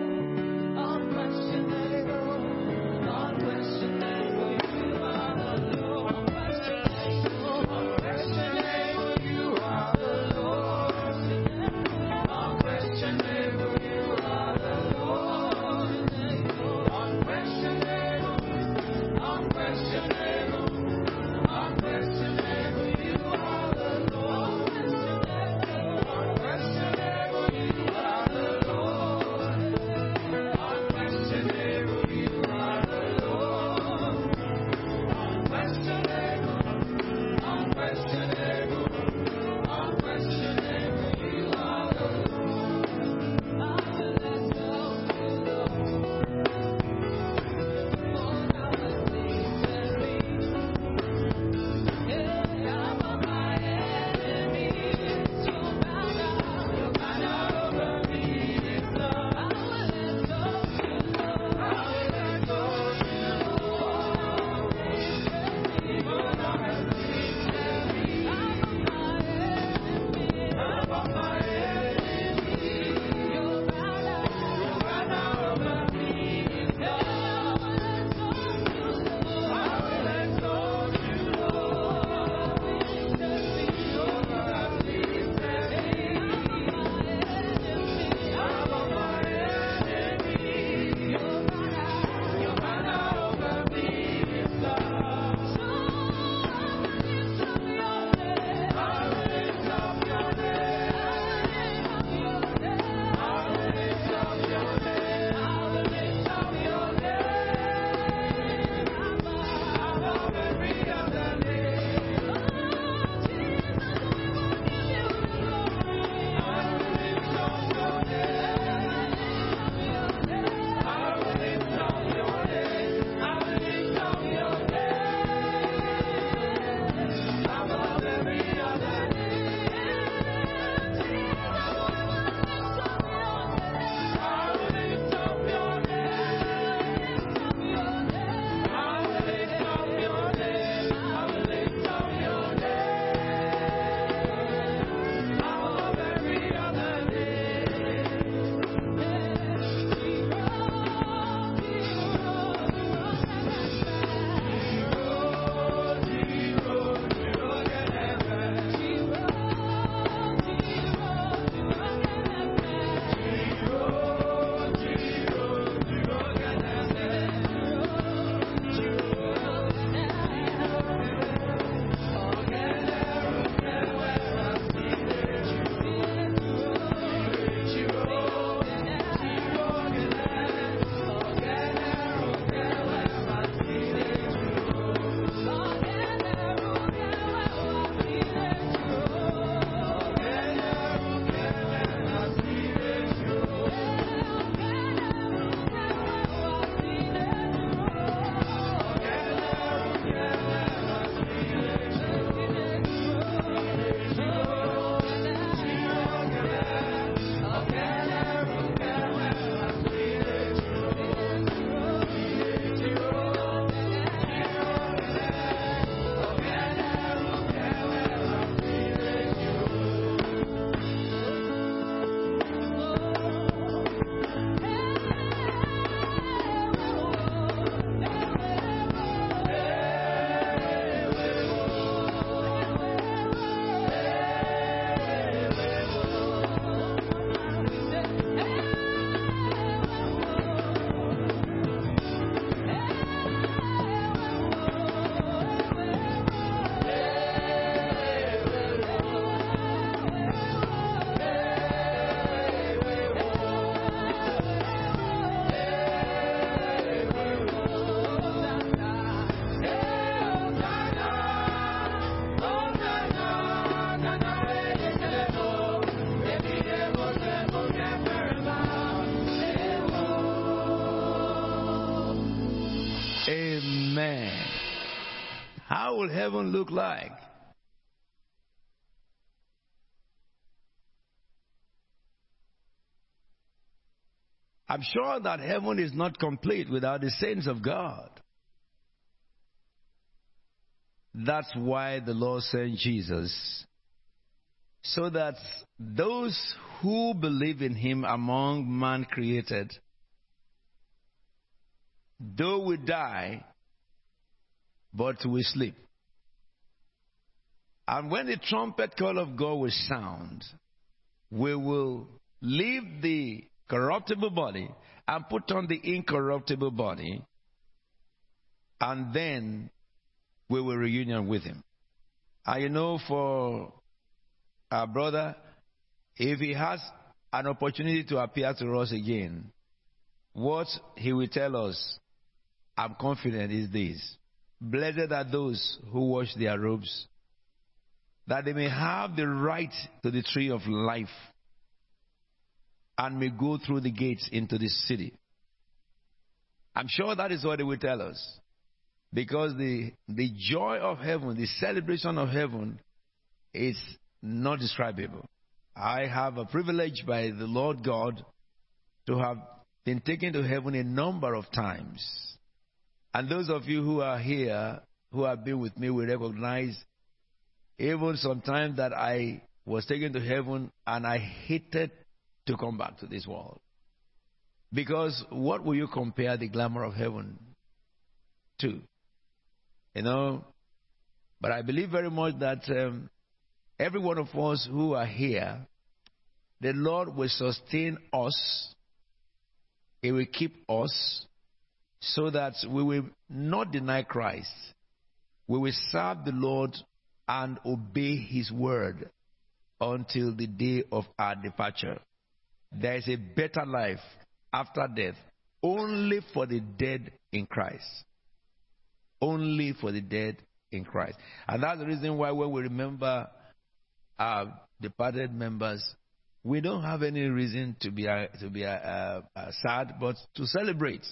Will heaven look like? I'm sure that heaven is not complete without the saints of God. That's why the Lord sent Jesus. So that those who believe in him among man created, though we die, but we sleep. And when the trumpet call of God will sound, we will leave the corruptible body and put on the incorruptible body, and then we will reunion with him. And you know, for our brother, if he has an opportunity to appear to us again, what he will tell us, I'm confident, is this Blessed are those who wash their robes, that they may have the right to the tree of life and may go through the gates into the city. I'm sure that is what he will tell us. Because the, the joy of heaven, the celebration of heaven, is not describable. I have a privilege by the Lord God to have been taken to heaven a number of times. And those of you who are here, who have been with me, will recognize even sometimes that I was taken to heaven and I hated to come back to this world. Because what will you compare the glamour of heaven to? You know, but I believe very much that um, every one of us who are here, the Lord will sustain us, He will keep us, so that we will not deny Christ. We will serve the Lord and obey His word until the day of our departure. There is a better life after death only for the dead in Christ. Only for the dead in Christ. And that's the reason why when we remember our departed members, we don't have any reason to be, uh, to be uh, uh, sad, but to celebrate.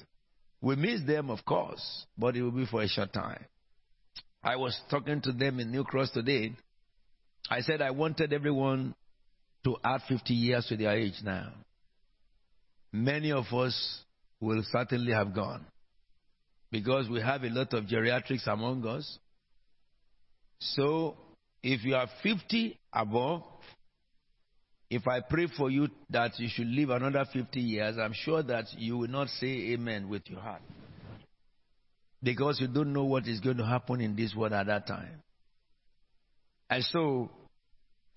We miss them, of course, but it will be for a short time. I was talking to them in New Cross today. I said I wanted everyone to add 50 years to their age now. Many of us will certainly have gone because we have a lot of geriatrics among us. So, if you are 50 above, if I pray for you that you should live another 50 years, I'm sure that you will not say amen with your heart. Because you don't know what is going to happen in this world at that time. And so,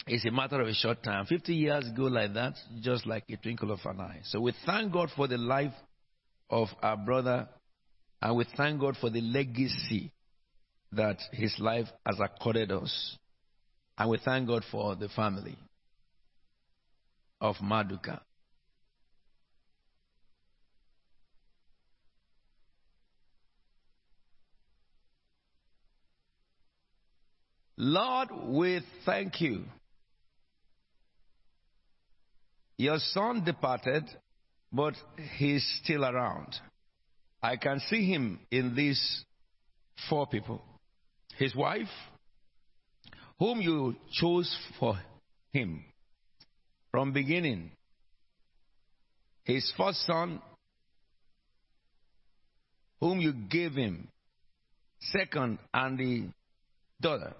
it's a matter of a short time. 50 years go like that, just like a twinkle of an eye. So we thank God for the life of our brother, and we thank God for the legacy that his life has accorded us. And we thank God for the family of Maduka. Lord, we thank you Your son departed, but he's still around. I can see him in these four people his wife, whom you chose for him from beginning, his first son, whom you gave him, second, and the daughter.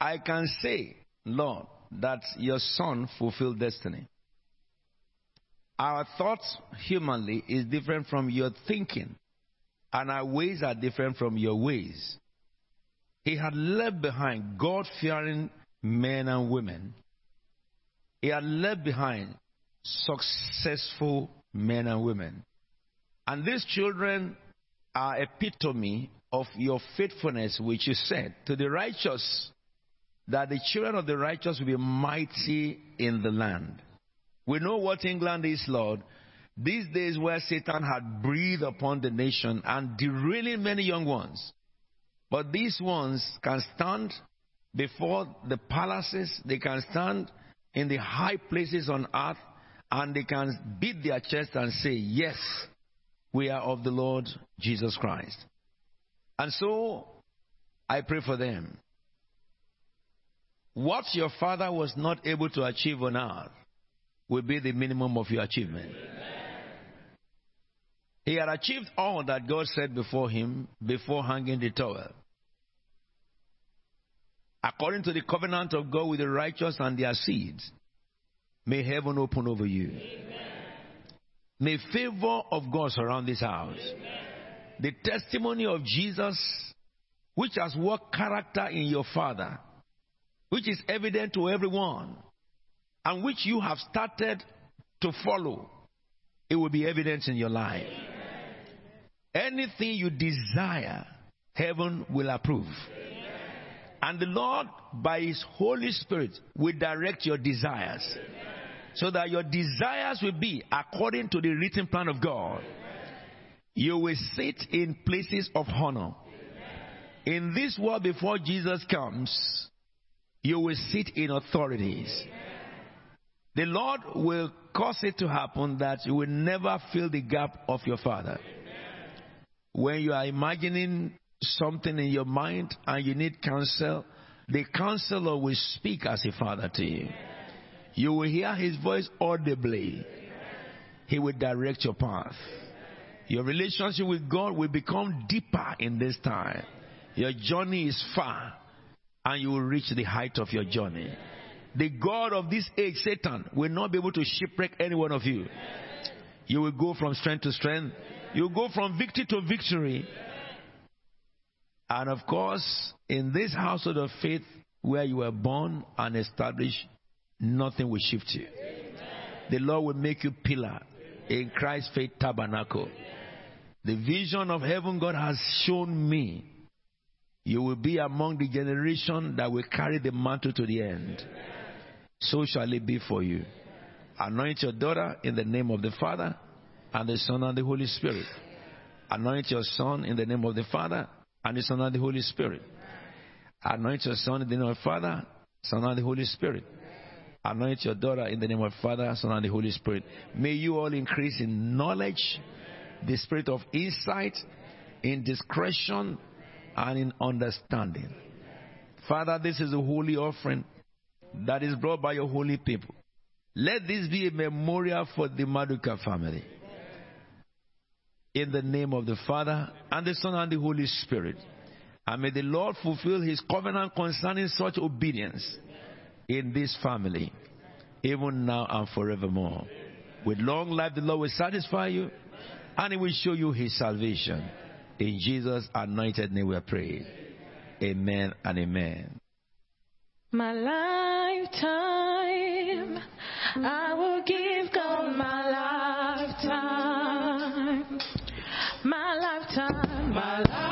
I can say, Lord, that your son fulfilled destiny. Our thoughts humanly is different from your thinking, and our ways are different from your ways. He had left behind God fearing men and women. He had left behind successful men and women. And these children are epitome of your faithfulness, which you said to the righteous that the children of the righteous will be mighty in the land. We know what England is, Lord. These days where Satan had breathed upon the nation and derailing many young ones. But these ones can stand before the palaces, they can stand in the high places on earth, and they can beat their chest and say, Yes, we are of the Lord Jesus Christ. And so I pray for them. What your father was not able to achieve on earth will be the minimum of your achievement. He had achieved all that God said before him before hanging the towel. According to the covenant of God with the righteous and their seeds, may heaven open over you. May favor of God surround this house. The testimony of Jesus, which has worked character in your father, which is evident to everyone, and which you have started to follow, it will be evident in your life. Anything you desire, heaven will approve. And the Lord, by His Holy Spirit, will direct your desires. So that your desires will be according to the written plan of God. You will sit in places of honor. In this world, before Jesus comes, you will sit in authorities. The Lord will cause it to happen that you will never fill the gap of your father. When you are imagining something in your mind and you need counsel, the counselor will speak as a father to you. You will hear his voice audibly. He will direct your path. Your relationship with God will become deeper in this time. Your journey is far and you will reach the height of your journey. The God of this age, Satan, will not be able to shipwreck any one of you. You will go from strength to strength. You will go from victory to victory. And of course, in this household of faith where you were born and established, nothing will shift you. The Lord will make you pillar in Christ's Faith Tabernacle. The vision of heaven God has shown me. You will be among the generation that will carry the mantle to the end. So shall it be for you. Anoint your daughter in the name of the Father and the Son and the Holy Spirit. Anoint your son in the name of the Father and the Son and the Holy Spirit. Anoint your son in the name of the Father, Son and the Holy Spirit. Anoint your daughter in the name of the Father, Son and the Holy Spirit. May you all increase in knowledge, the spirit of insight, in discretion, and in understanding. Father, this is a holy offering that is brought by your holy people. Let this be a memorial for the Maduka family. In the name of the Father, and the Son, and the Holy Spirit. And may the Lord fulfill his covenant concerning such obedience in this family, even now and forevermore. With long life, the Lord will satisfy you, and he will show you his salvation. In Jesus' anointed name we pray. Amen and amen. My lifetime, I will give God my my lifetime.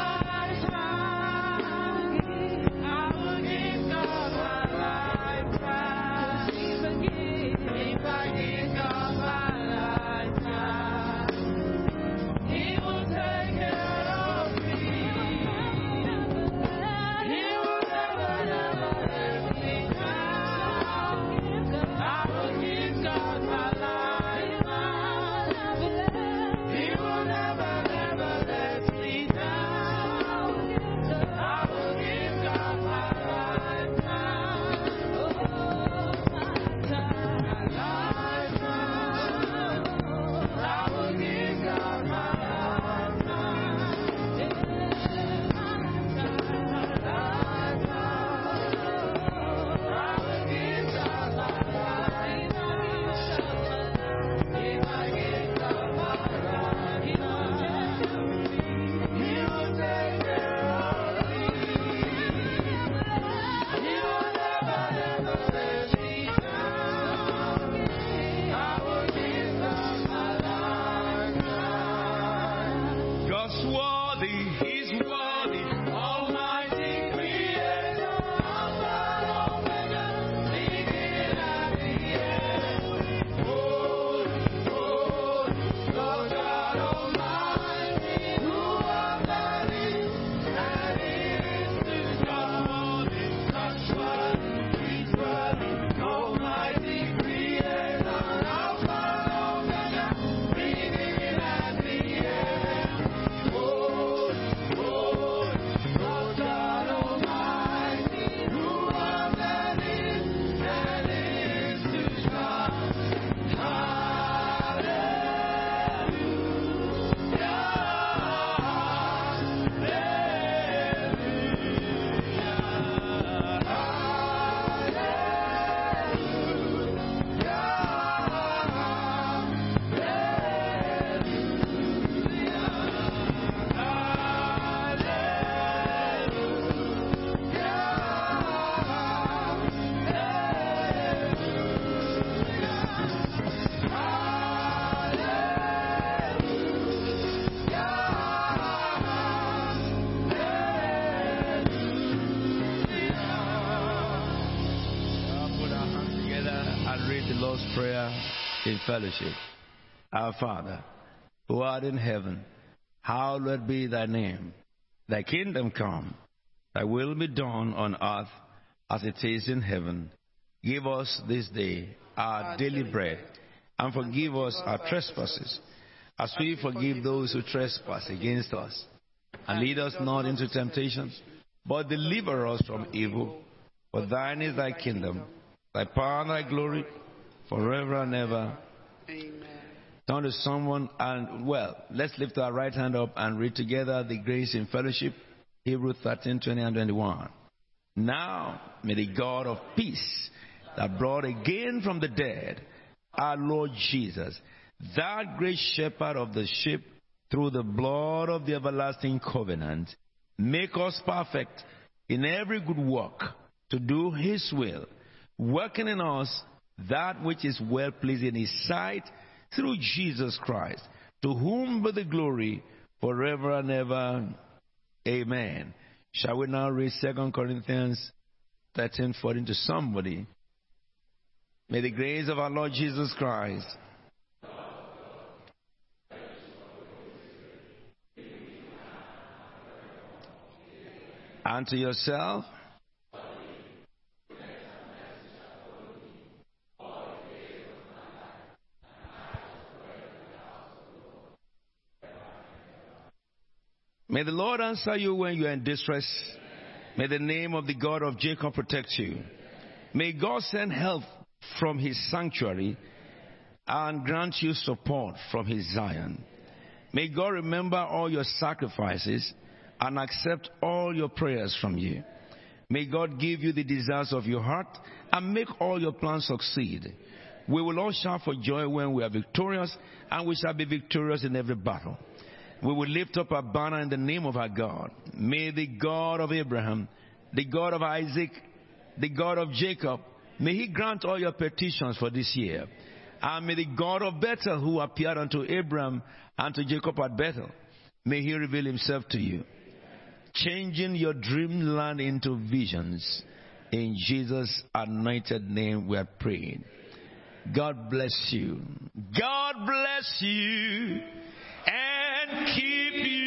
Fellowship. Our Father, who art in heaven, hallowed be thy name. Thy kingdom come, thy will be done on earth as it is in heaven. Give us this day our daily bread, and forgive us our trespasses, as we forgive those who trespass against us. And lead us not into temptation, but deliver us from evil. For thine is thy kingdom, thy power and thy glory, forever and ever. Turn to someone and, well, let's lift our right hand up and read together the grace in fellowship, Hebrews 13, 20 and 21. Now, may the God of peace that brought again from the dead our Lord Jesus, that great shepherd of the sheep through the blood of the everlasting covenant, make us perfect in every good work to do his will, working in us that which is well pleasing in his sight through Jesus Christ, to whom be the glory forever and ever. Amen. Shall we now read 2 Corinthians 13 14 to somebody? May the grace of our Lord Jesus Christ. And to yourself. May the Lord answer you when you are in distress. May the name of the God of Jacob protect you. May God send help from his sanctuary and grant you support from his Zion. May God remember all your sacrifices and accept all your prayers from you. May God give you the desires of your heart and make all your plans succeed. We will all shout for joy when we are victorious, and we shall be victorious in every battle. We will lift up our banner in the name of our God. May the God of Abraham, the God of Isaac, the God of Jacob, may he grant all your petitions for this year. And may the God of Bethel, who appeared unto Abraham and to Jacob at Bethel, may he reveal himself to you, changing your dreamland into visions. In Jesus' anointed name, we are praying. God bless you. God bless you keep you.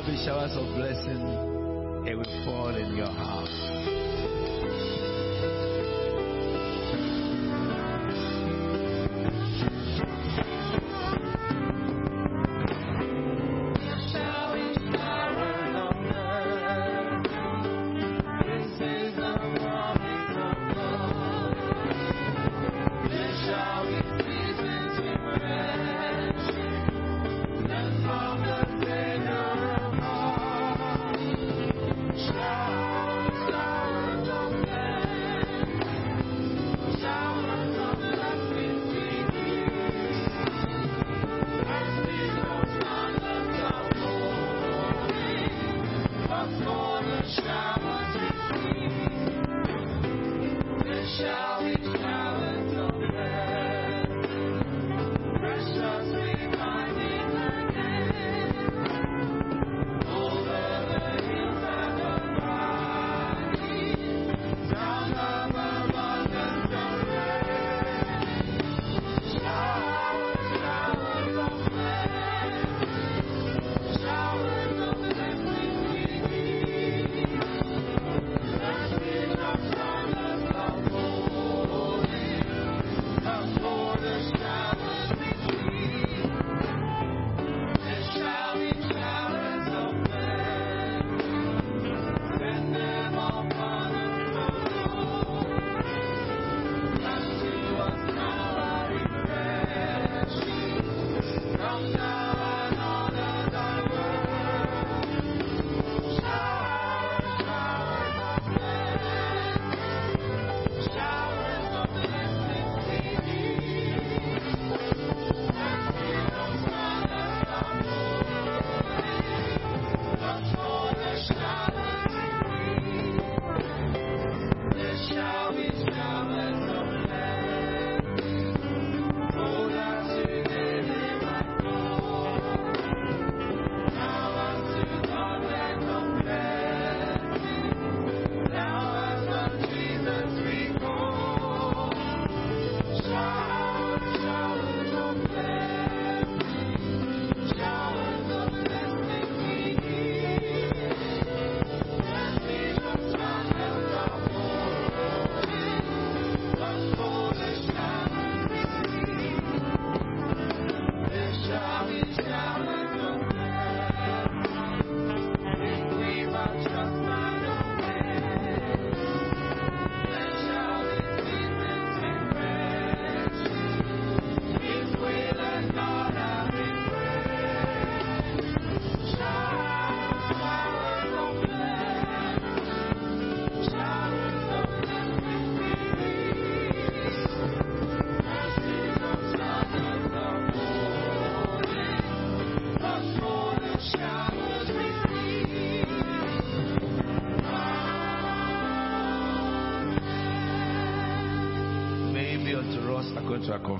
Shall be showers of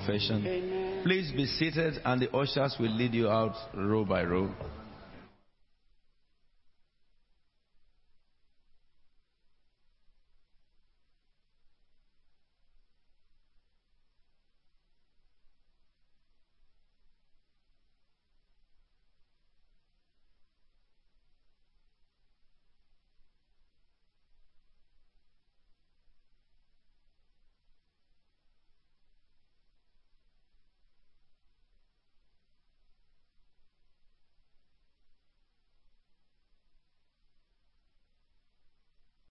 according to our confession. Please be seated, and the ushers will lead you out row by row.